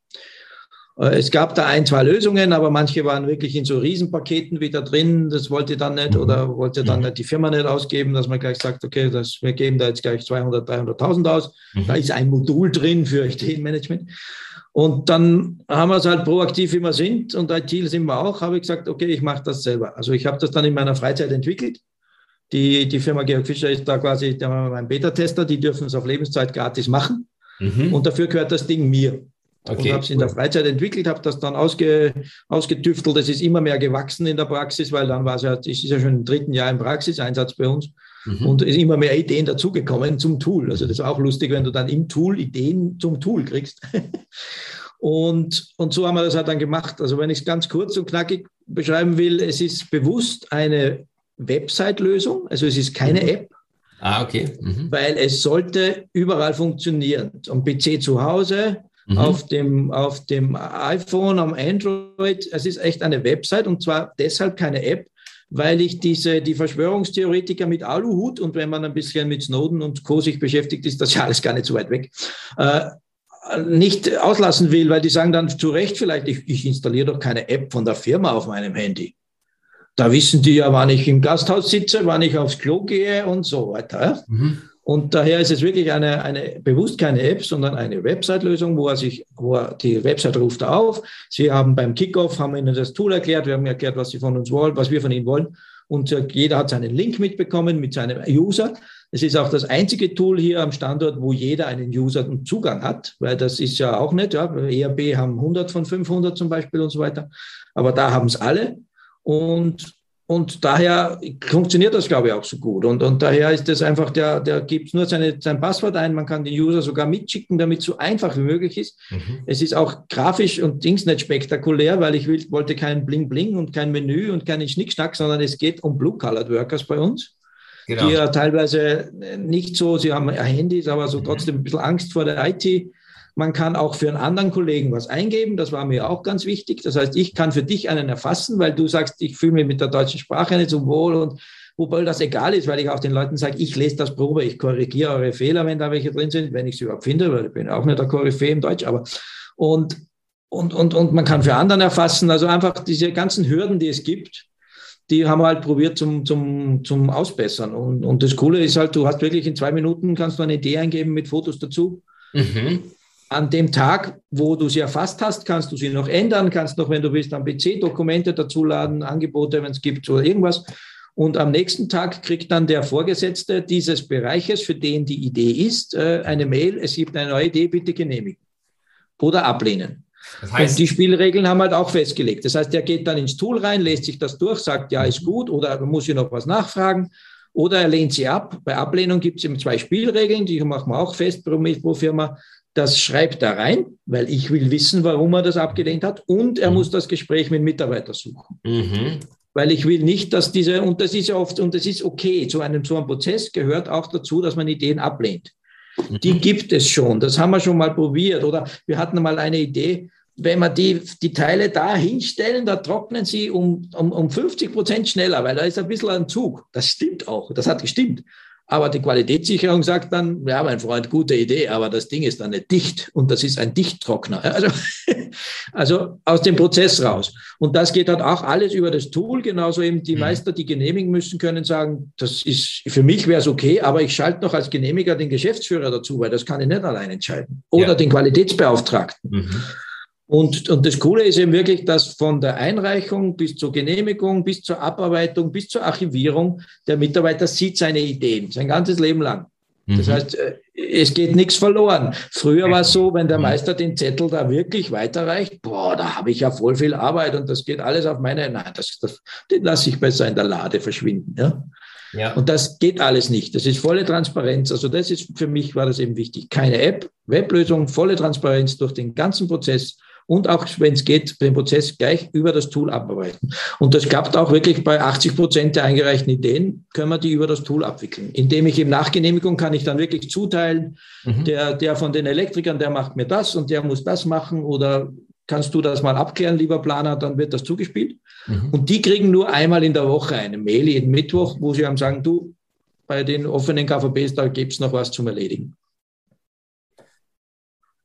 Äh, es gab da ein, zwei Lösungen, aber manche waren wirklich in so Riesenpaketen wieder drin. Das wollte dann nicht mhm. oder wollte dann nicht die Firma nicht ausgeben, dass man gleich sagt, okay, das, wir geben da jetzt gleich 200, 300.000 aus. Mhm. Da ist ein Modul drin für Ideenmanagement. Und dann haben wir es halt proaktiv, wie wir sind. Und IT sind wir auch. Habe ich gesagt, okay, ich mache das selber. Also ich habe das dann in meiner Freizeit entwickelt. Die, die Firma Georg Fischer ist da quasi mein Beta-Tester. Die dürfen es auf Lebenszeit gratis machen. Mhm. Und dafür gehört das Ding mir. Okay, und habe es in der Freizeit entwickelt, habe das dann ausge, ausgetüftelt. Es ist immer mehr gewachsen in der Praxis, weil dann war es ja, es ist ja schon im dritten Jahr im Praxiseinsatz bei uns mhm. und es ist immer mehr Ideen dazugekommen zum Tool. Also das ist auch lustig, wenn du dann im Tool Ideen zum Tool kriegst. und, und so haben wir das halt dann gemacht. Also wenn ich es ganz kurz und knackig beschreiben will, es ist bewusst eine Website-Lösung, also es ist keine mhm. App, Ah, okay. Mhm. Weil es sollte überall funktionieren. Am PC zu Hause, mhm. auf, dem, auf dem iPhone, am Android. Es ist echt eine Website und zwar deshalb keine App, weil ich diese, die Verschwörungstheoretiker mit Aluhut und wenn man ein bisschen mit Snowden und Co. sich beschäftigt, ist das ja alles gar nicht so weit weg, äh, nicht auslassen will, weil die sagen dann zu Recht vielleicht, ich, ich installiere doch keine App von der Firma auf meinem Handy. Da wissen die ja, wann ich im Gasthaus sitze, wann ich aufs Klo gehe und so weiter. Mhm. Und daher ist es wirklich eine, eine bewusst keine App, sondern eine Website-Lösung, wo er sich, wo er, die Website ruft auf. Sie haben beim Kickoff, haben Ihnen das Tool erklärt, wir haben erklärt, was Sie von uns wollen, was wir von Ihnen wollen. Und jeder hat seinen Link mitbekommen mit seinem User. Es ist auch das einzige Tool hier am Standort, wo jeder einen User und Zugang hat, weil das ist ja auch nicht, ja. ERB haben 100 von 500 zum Beispiel und so weiter. Aber da haben es alle. Und und daher funktioniert das, glaube ich, auch so gut. Und, und daher ist das einfach, der, der gibt nur seine, sein Passwort ein, man kann den User sogar mitschicken, damit es so einfach wie möglich ist. Mhm. Es ist auch grafisch und Dings nicht spektakulär, weil ich will, wollte kein Bling-Bling und kein Menü und keinen Schnickschnack, sondern es geht um Blue-Colored Workers bei uns. Genau. Die ja teilweise nicht so, sie haben Handys, aber so mhm. trotzdem ein bisschen Angst vor der IT man kann auch für einen anderen Kollegen was eingeben. Das war mir auch ganz wichtig. Das heißt, ich kann für dich einen erfassen, weil du sagst, ich fühle mich mit der deutschen Sprache nicht so wohl und wobei das egal ist, weil ich auch den Leuten sage, ich lese das Probe, ich korrigiere eure Fehler, wenn da welche drin sind, wenn ich sie überhaupt finde, weil ich bin auch nicht der Koryphäe im Deutsch, aber und, und, und, und man kann für anderen erfassen. Also einfach diese ganzen Hürden, die es gibt, die haben wir halt probiert zum, zum, zum Ausbessern. Und, und das Coole ist halt, du hast wirklich in zwei Minuten kannst du eine Idee eingeben mit Fotos dazu. Mhm an dem Tag, wo du sie erfasst hast, kannst du sie noch ändern, kannst noch, wenn du willst, am PC Dokumente dazuladen, Angebote, wenn es gibt oder irgendwas. Und am nächsten Tag kriegt dann der Vorgesetzte dieses Bereiches, für den die Idee ist, äh, eine Mail, es gibt eine neue Idee, bitte genehmigen oder ablehnen. Das heißt, und die Spielregeln haben halt auch festgelegt. Das heißt, der geht dann ins Tool rein, lässt sich das durch, sagt, ja, ist gut, oder muss ich noch was nachfragen, oder er lehnt sie ab. Bei Ablehnung gibt es eben zwei Spielregeln, die machen wir auch fest pro Firma das schreibt er rein, weil ich will wissen, warum er das abgelehnt hat. Und er mhm. muss das Gespräch mit Mitarbeitern suchen. Mhm. Weil ich will nicht, dass diese, und das ist ja oft, und das ist okay, zu einem so einem Prozess gehört auch dazu, dass man Ideen ablehnt. Mhm. Die gibt es schon, das haben wir schon mal probiert. Oder wir hatten mal eine Idee, wenn wir die, die Teile da hinstellen, da trocknen sie um, um, um 50 Prozent schneller, weil da ist ein bisschen ein Zug. Das stimmt auch, das hat gestimmt. Aber die Qualitätssicherung sagt dann, ja, mein Freund, gute Idee, aber das Ding ist dann nicht dicht und das ist ein Dichttrockner. Also, also aus dem Prozess raus. Und das geht halt auch alles über das Tool, genauso eben die mhm. Meister, die genehmigen müssen, können sagen, das ist, für mich wäre es okay, aber ich schalte noch als Genehmiger den Geschäftsführer dazu, weil das kann ich nicht allein entscheiden. Oder ja. den Qualitätsbeauftragten. Mhm. Und, und das Coole ist eben wirklich, dass von der Einreichung bis zur Genehmigung, bis zur Abarbeitung, bis zur Archivierung der Mitarbeiter sieht seine Ideen, sein ganzes Leben lang. Das mhm. heißt, äh, es geht nichts verloren. Früher war es so, wenn der mhm. Meister den Zettel da wirklich weiterreicht, boah, da habe ich ja voll viel Arbeit und das geht alles auf meine, nein, das, das, den lasse ich besser in der Lade verschwinden. Ja? Ja. Und das geht alles nicht. Das ist volle Transparenz. Also das ist für mich war das eben wichtig. Keine App, Weblösung, volle Transparenz durch den ganzen Prozess und auch, wenn es geht, den Prozess gleich über das Tool abarbeiten. Und das klappt auch wirklich bei 80 Prozent der eingereichten Ideen, können wir die über das Tool abwickeln. Indem ich im Nachgenehmigung kann ich dann wirklich zuteilen, mhm. der, der von den Elektrikern, der macht mir das und der muss das machen oder kannst du das mal abklären, lieber Planer, dann wird das zugespielt. Mhm. Und die kriegen nur einmal in der Woche eine Mail, jeden Mittwoch, wo sie haben sagen, du, bei den offenen KVBs, da gibt es noch was zum Erledigen.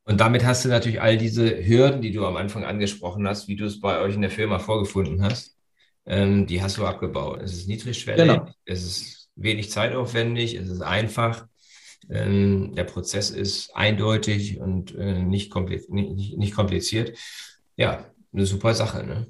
Und damit hast du natürlich all diese Hürden, die du am Anfang angesprochen hast, wie du es bei euch in der Firma vorgefunden hast, ähm, die hast du abgebaut. Es ist niedrigschwellig, genau. es ist wenig zeitaufwendig, es ist einfach. Ähm, der Prozess ist eindeutig und äh, nicht, kompliziert, nicht, nicht kompliziert. Ja, eine super Sache. Ne?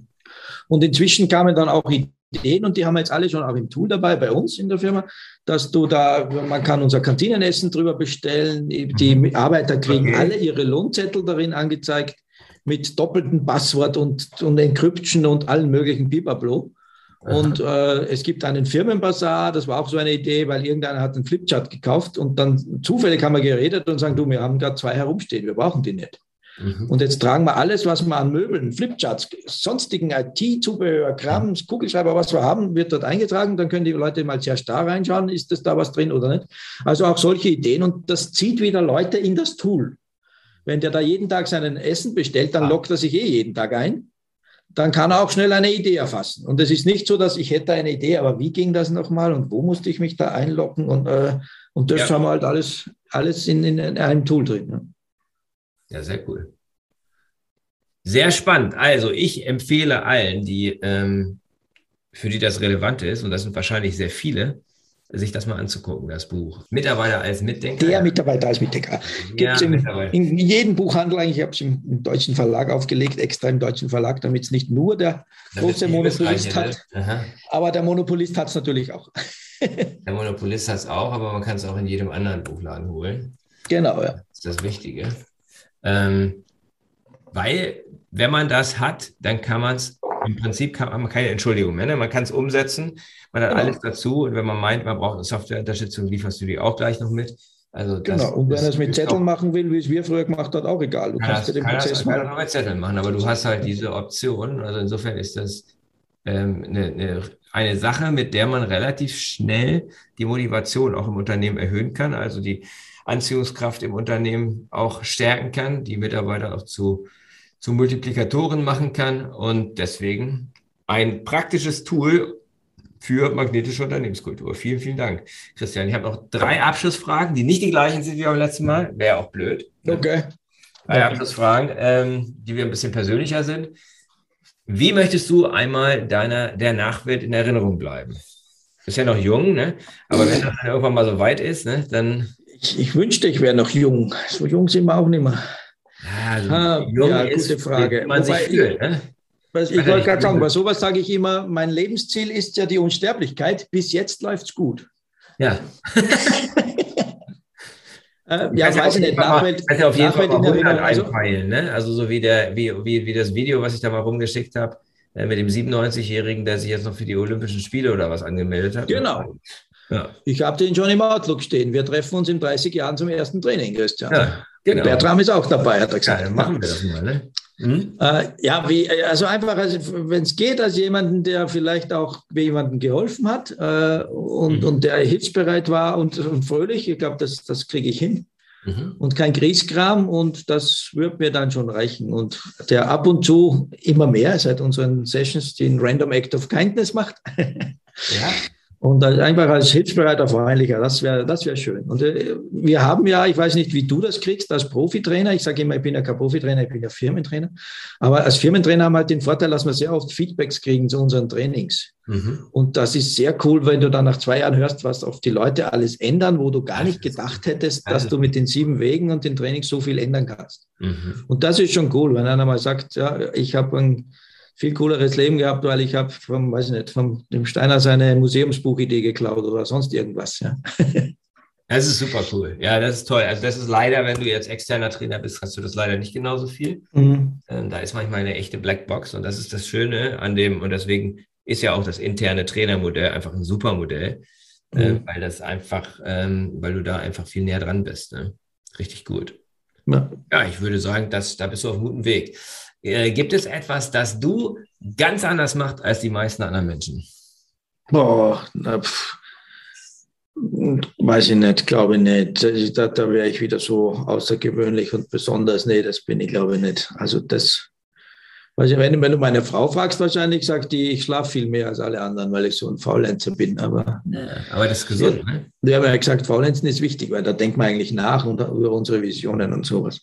Und inzwischen kamen dann auch Ideen und die haben wir jetzt alle schon auch im Tool dabei bei uns in der Firma, dass du da, man kann unser Kantinenessen drüber bestellen, die mhm. Arbeiter kriegen okay. alle ihre Lohnzettel darin angezeigt mit doppeltem Passwort und, und Encryption und allen möglichen Bibablo. Und äh, es gibt einen Firmenbazar, das war auch so eine Idee, weil irgendeiner hat einen Flipchart gekauft und dann zufällig haben wir geredet und sagen, du, wir haben gerade zwei herumstehen, wir brauchen die nicht. Mhm. Und jetzt tragen wir alles, was wir an Möbeln, Flipcharts, sonstigen IT-Zubehör, Krams, Kugelschreiber, was wir haben, wird dort eingetragen. Dann können die Leute mal zuerst da reinschauen, ist das da was drin oder nicht. Also auch solche Ideen. Und das zieht wieder Leute in das Tool. Wenn der da jeden Tag sein Essen bestellt, dann lockt er sich eh jeden Tag ein. Dann kann er auch schnell eine Idee erfassen. Und es ist nicht so, dass ich hätte eine Idee, aber wie ging das nochmal und wo musste ich mich da einloggen? Und, äh, und das ja. haben wir halt alles, alles in, in einem Tool drin. Ja, sehr cool. Sehr spannend. Also ich empfehle allen, die ähm, für die das relevant ist, und das sind wahrscheinlich sehr viele, sich das mal anzugucken, das Buch. Mitarbeiter als Mitdenker. Der Mitarbeiter als Mitdenker. Gibt es ja, in, in, jedem Buchhandel eigentlich, ich habe es im, im, deutschen Verlag aufgelegt, extra im deutschen Verlag, damit es nicht nur der große Monopolist hat, ne? aber der Monopolist hat es natürlich auch. der Monopolist hat es auch, aber man kann es auch in jedem anderen Buchladen holen. Genau, ja. Das ist das Wichtige. Ähm, weil, wenn man das hat, dann kann man es, im Prinzip kann man keine Entschuldigung mehr, ne? man kann es umsetzen, man hat genau. alles dazu und wenn man meint, man braucht eine Softwareunterstützung, lieferst du die auch gleich noch mit. Also das, genau, und wenn er es mit Zetteln machen will, wie es wir früher gemacht haben, auch egal. Du kannst das, den kann Prozess das, machen. Kann auch mit Zetteln machen, aber du hast halt diese Option. Also insofern ist das ähm, eine, eine, eine Sache, mit der man relativ schnell die Motivation auch im Unternehmen erhöhen kann. Also die Anziehungskraft im Unternehmen auch stärken kann, die Mitarbeiter auch zu, zu Multiplikatoren machen kann und deswegen ein praktisches Tool für magnetische Unternehmenskultur. Vielen, vielen Dank, Christian. Ich habe noch drei Abschlussfragen, die nicht die gleichen sind wie beim letzten Mal. Wäre auch blöd. Okay. Drei Abschlussfragen, ähm, die wir ein bisschen persönlicher sind. Wie möchtest du einmal deiner, der Nachwelt in Erinnerung bleiben? Bist ja noch jung, ne? aber wenn das dann irgendwann mal so weit ist, ne, dann ich, ich wünschte, ich wäre noch jung. So jung sind wir auch nicht mehr. Ja, also ah, jung ja gute Frage. Man Wobei, sich fühlt, ne? Ich, ich wollte gerade sagen, bei sowas sage ich immer, mein Lebensziel ist ja die Unsterblichkeit. Bis jetzt läuft es gut. Ja. äh, ja, weiß ich nicht. Nachwelt, kannst ja auf jeden Fall mal 100 also, einpeilen, ne? Also so wie, der, wie, wie, wie das Video, was ich da mal rumgeschickt habe, äh, mit dem 97-Jährigen, der sich jetzt noch für die Olympischen Spiele oder was angemeldet hat. Genau. Ja. Ich habe den schon im Outlook stehen. Wir treffen uns in 30 Jahren zum ersten Training, Christian. Ja, genau. Bertram ist auch dabei, hat er gesagt. Ja, machen wir das mal, ne? Mhm. Äh, ja, wie, also einfach, also, wenn es geht, als jemanden, der vielleicht auch jemandem geholfen hat äh, und, mhm. und der hilfsbereit war und, und fröhlich, ich glaube, das, das kriege ich hin. Mhm. Und kein Kriegskram und das wird mir dann schon reichen. Und der ab und zu immer mehr seit unseren Sessions den Random Act of Kindness macht. Ja. Und einfach als hilfsbereiter Freundlicher, das wäre das wär schön. Und äh, wir haben ja, ich weiß nicht, wie du das kriegst als Profitrainer. Ich sage immer, ich bin ja kein Profitrainer, ich bin ja Firmentrainer. Aber als Firmentrainer haben wir halt den Vorteil, dass wir sehr oft Feedbacks kriegen zu unseren Trainings. Mhm. Und das ist sehr cool, wenn du dann nach zwei Jahren hörst, was auf die Leute alles ändern, wo du gar nicht gedacht hättest, dass du mit den sieben Wegen und den Trainings so viel ändern kannst. Mhm. Und das ist schon cool, wenn einer mal sagt, ja, ich habe ein viel cooleres Leben gehabt, weil ich habe vom, weiß nicht, von dem Steiner seine Museumsbuchidee geklaut oder sonst irgendwas. Ja. Das ist super cool. Ja, das ist toll. Also das ist leider, wenn du jetzt externer Trainer bist, hast du das leider nicht genauso viel. Mhm. Ähm, da ist manchmal eine echte Blackbox und das ist das Schöne an dem und deswegen ist ja auch das interne Trainermodell einfach ein super Modell, äh, mhm. weil das einfach, ähm, weil du da einfach viel näher dran bist. Ne? Richtig gut. Ja. ja, ich würde sagen, dass, da bist du auf einem guten Weg. Äh, gibt es etwas, das du ganz anders machst als die meisten anderen Menschen? Boah, na, pff. weiß ich nicht, glaube ich nicht. Da, da wäre ich wieder so außergewöhnlich und besonders. Nee, das bin ich, glaube ich, nicht. Also das also wenn, wenn du meine Frau fragst, wahrscheinlich sagt die, ich schlafe viel mehr als alle anderen, weil ich so ein Faulenzer bin. Aber, ja, aber das ist gesund, ja, ne? Wir haben ja gesagt, Faulenzen ist wichtig, weil da denkt man eigentlich nach und über unsere Visionen und sowas.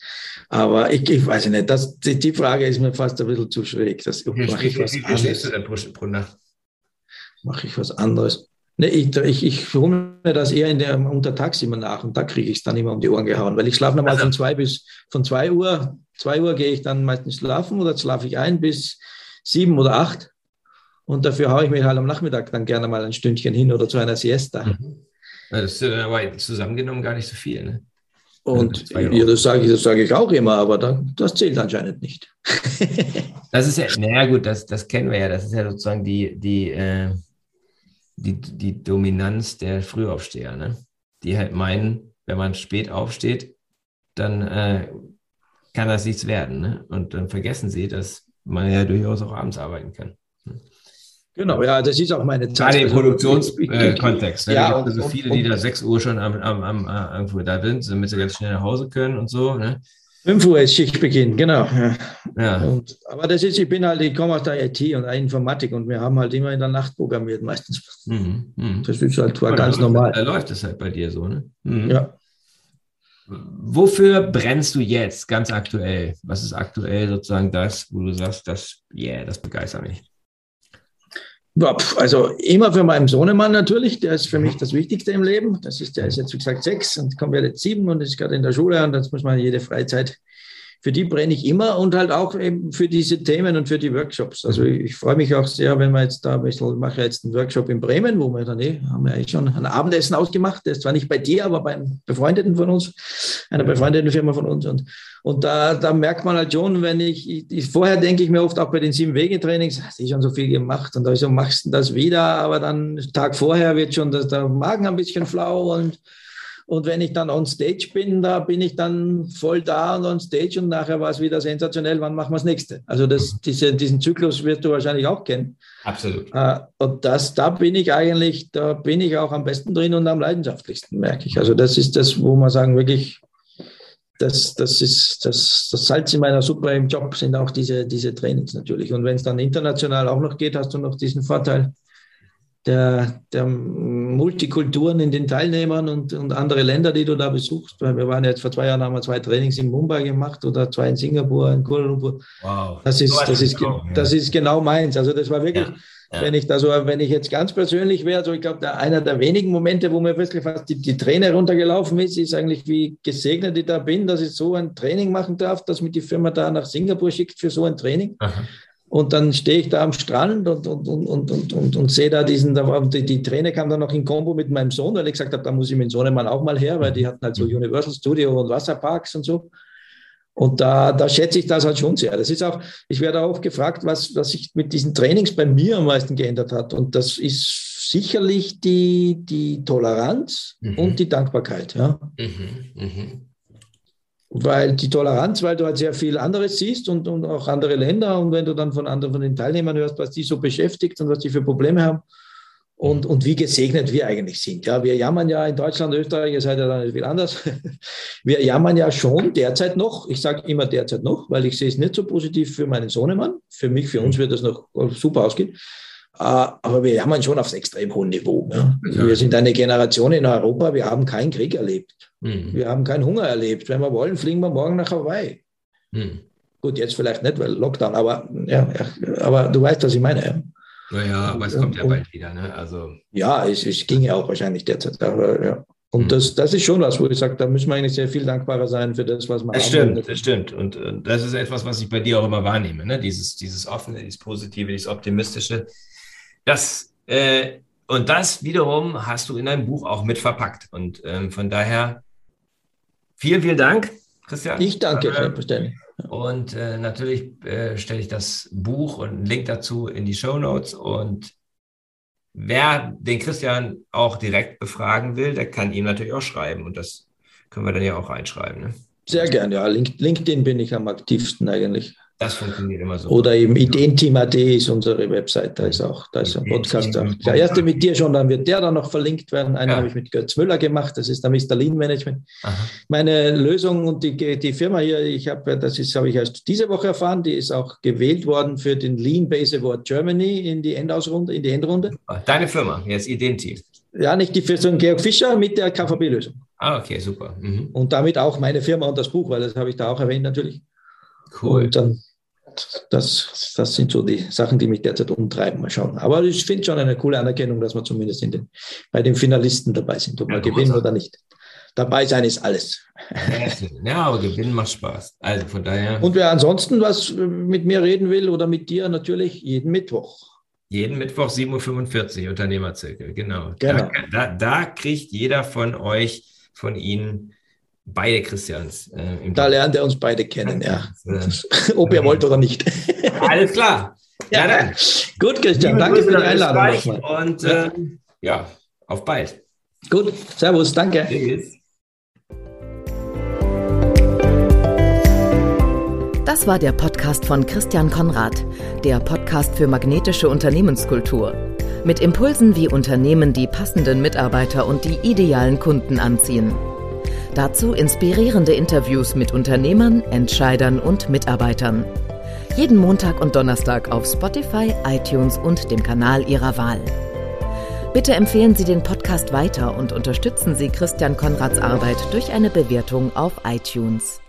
Aber ich, ich weiß nicht, das, die, die Frage ist mir fast ein bisschen zu schräg. Das, mache ich was anderes. Mache ich was anderes? Nee, ich, ich, ich hole mir das eher in der, Untertags immer nach und da kriege ich es dann immer um die Ohren gehauen, weil ich schlafe normal also. von zwei bis von zwei Uhr, zwei Uhr gehe ich dann meistens schlafen oder schlafe ich ein bis sieben oder acht und dafür haue ich mich halt am Nachmittag dann gerne mal ein Stündchen hin oder zu einer Siesta. Mhm. Das ist aber zusammengenommen gar nicht so viel, ne? Und ja, das sage ich, das sage ich auch immer, aber dann, das zählt anscheinend nicht. das ist ja, naja gut, das, das kennen wir ja. Das ist ja sozusagen die, die, äh, die, die Dominanz der Frühaufsteher, ne? die halt meinen, wenn man spät aufsteht, dann äh, kann das nichts werden. Ne? Und dann vergessen sie, dass man ja durchaus auch abends arbeiten kann. Genau, ja, das ist auch meine Zeit. Gerade im also, Produktionskontext. Ne? Ja, und, so viele, die da 6 Uhr schon am, am, am, äh, irgendwo da sind, damit sie ganz schnell nach Hause können und so. Ne? 5 Uhr ist Schichtbeginn, genau. Ja. ja. Und, aber das ist, ich bin halt, ich komme aus der IT und der Informatik und wir haben halt immer in der Nacht programmiert meistens. Mhm, mh. Das ist halt war ganz normal. Da läuft es halt bei dir so, ne? Mhm. Ja. Wofür brennst du jetzt ganz aktuell? Was ist aktuell sozusagen das, wo du sagst, das, yeah, das begeistert mich? Also immer für meinen Sohnemann natürlich, der ist für mich das Wichtigste im Leben. Das ist, der ist jetzt, wie gesagt, sechs und kommt jetzt sieben und ist gerade in der Schule und das muss man jede Freizeit für die brenne ich immer und halt auch eben für diese Themen und für die Workshops. Also mhm. ich freue mich auch sehr, wenn wir jetzt da ein bisschen, mache jetzt einen Workshop in Bremen, wo wir dann eh, haben wir eigentlich schon ein Abendessen ausgemacht. Der ist zwar nicht bei dir, aber beim Befreundeten von uns, einer befreundeten Firma von uns. Und, und da, da merkt man halt schon, wenn ich, ich vorher denke ich mir oft auch bei den sieben Wege-Trainings, hast du schon so viel gemacht und also machst du das wieder, aber dann Tag vorher wird schon das, der Magen ein bisschen flau und und wenn ich dann on stage bin, da bin ich dann voll da und on stage und nachher war es wieder sensationell, wann machen wir das nächste? Also das, diese, diesen Zyklus wirst du wahrscheinlich auch kennen. Absolut. Äh, und das, da bin ich eigentlich, da bin ich auch am besten drin und am leidenschaftlichsten, merke ich. Also das ist das, wo man sagen, wirklich, das, das ist das, das Salz in meiner Suppe im Job sind auch diese, diese Trainings natürlich. Und wenn es dann international auch noch geht, hast du noch diesen Vorteil, der, der Multikulturen in den Teilnehmern und, und andere Länder, die du da besuchst. Weil wir waren jetzt vor zwei Jahren, haben wir zwei Trainings in Mumbai gemacht oder zwei in Singapur, in Kuala Lumpur. Wow. Das ist, das ist, das ist genau meins. Also das war wirklich, ja. Ja. wenn ich da so, wenn ich jetzt ganz persönlich wäre, so ich glaube, der, einer der wenigen Momente, wo mir wirklich fast die, die Träne runtergelaufen ist, ist eigentlich, wie gesegnet ich da bin, dass ich so ein Training machen darf, dass mich die Firma da nach Singapur schickt für so ein Training. Aha. Und dann stehe ich da am Strand und, und, und, und, und, und, und sehe da diesen, die, die Träne kam dann noch in Kombo mit meinem Sohn, weil ich gesagt habe, da muss ich mit Sohnemann auch mal her, weil die hatten halt so mhm. Universal Studio und Wasserparks und so. Und da, da schätze ich das halt schon sehr. Das ist auch, ich werde auch gefragt, was, was sich mit diesen Trainings bei mir am meisten geändert hat. Und das ist sicherlich die, die Toleranz mhm. und die Dankbarkeit. Ja. Mhm. Mhm weil die Toleranz, weil du halt sehr viel anderes siehst und, und auch andere Länder und wenn du dann von anderen, von den Teilnehmern hörst, was die so beschäftigt und was die für Probleme haben und, und wie gesegnet wir eigentlich sind. Ja, wir jammern ja in Deutschland, Österreich, ihr seid ja dann viel anders. Wir jammern ja schon derzeit noch, ich sage immer derzeit noch, weil ich sehe es nicht so positiv für meinen Sohnemann. Für mich, für uns wird das noch super ausgehen. Ah, aber wir jammern schon aufs extrem hohen Niveau. Ja. Wir sind eine Generation in Europa, wir haben keinen Krieg erlebt. Mhm. Wir haben keinen Hunger erlebt. Wenn wir wollen, fliegen wir morgen nach Hawaii. Mhm. Gut, jetzt vielleicht nicht, weil Lockdown, aber, ja, aber du weißt, was ich meine. Ja. Naja, aber es kommt ja bald wieder. Ne? Also. Ja, es, es ging ja auch wahrscheinlich derzeit. Aber, ja. Und mhm. das, das ist schon was, wo ich sage, da müssen wir eigentlich sehr viel dankbarer sein für das, was man Das stimmt, das stimmt. Und, und, das ist etwas, was ich bei dir auch immer wahrnehme. Ne? Dieses, dieses Offene, dieses Positive, dieses Optimistische. Das, äh, und das wiederum hast du in deinem Buch auch mit verpackt. Und ähm, von daher vielen, vielen Dank, Christian. Ich danke, selbstverständlich. Und äh, natürlich äh, stelle ich das Buch und einen Link dazu in die Show Notes. Und wer den Christian auch direkt befragen will, der kann ihm natürlich auch schreiben. Und das können wir dann ja auch reinschreiben. Ne? Sehr gerne, ja. LinkedIn bin ich am aktivsten eigentlich. Das funktioniert immer so. Oder eben Ideenteam.at ist unsere Website, da ist auch, da ist ein Podcast. Der erste mit dir schon, dann wird der dann noch verlinkt werden. Einen ja. habe ich mit Götz Müller gemacht, das ist der Mr. Lean Management. Aha. Meine Lösung und die, die Firma hier, ich habe, das ist, habe ich erst diese Woche erfahren, die ist auch gewählt worden für den Lean Base Award Germany in die Endausrunde, in die Endrunde. Deine Firma, jetzt Ideenteam. Ja, nicht die Firma, Georg Fischer mit der KVB-Lösung. Ah, okay, super. Mhm. Und damit auch meine Firma und das Buch, weil das habe ich da auch erwähnt natürlich. Cool. Und dann das, das sind so die Sachen, die mich derzeit umtreiben. Mal schauen. Aber ich finde schon eine coole Anerkennung, dass wir zumindest den, bei den Finalisten dabei sind, ob ja, wir gewinnen oder nicht. Dabei sein ist alles. Ja, aber gewinnen macht Spaß. Also von daher. Und wer ansonsten was mit mir reden will oder mit dir, natürlich jeden Mittwoch. Jeden Mittwoch 7.45 Uhr Unternehmerzirkel, genau. genau. Da, da, da kriegt jeder von euch, von Ihnen beide Christians. Äh, da lernt er uns beide kennen, ja. Äh, Ob er wollte oder nicht. Alles klar. Ja, ja dann. Gut, Christian, danke für die Einladung. Und äh, ja, auf bald. Gut, Servus, danke. Tschüss. Das war der Podcast von Christian Konrad, der Podcast für magnetische Unternehmenskultur. Mit Impulsen, wie Unternehmen die passenden Mitarbeiter und die idealen Kunden anziehen. Dazu inspirierende Interviews mit Unternehmern, Entscheidern und Mitarbeitern. Jeden Montag und Donnerstag auf Spotify, iTunes und dem Kanal Ihrer Wahl. Bitte empfehlen Sie den Podcast weiter und unterstützen Sie Christian Konrads Arbeit durch eine Bewertung auf iTunes.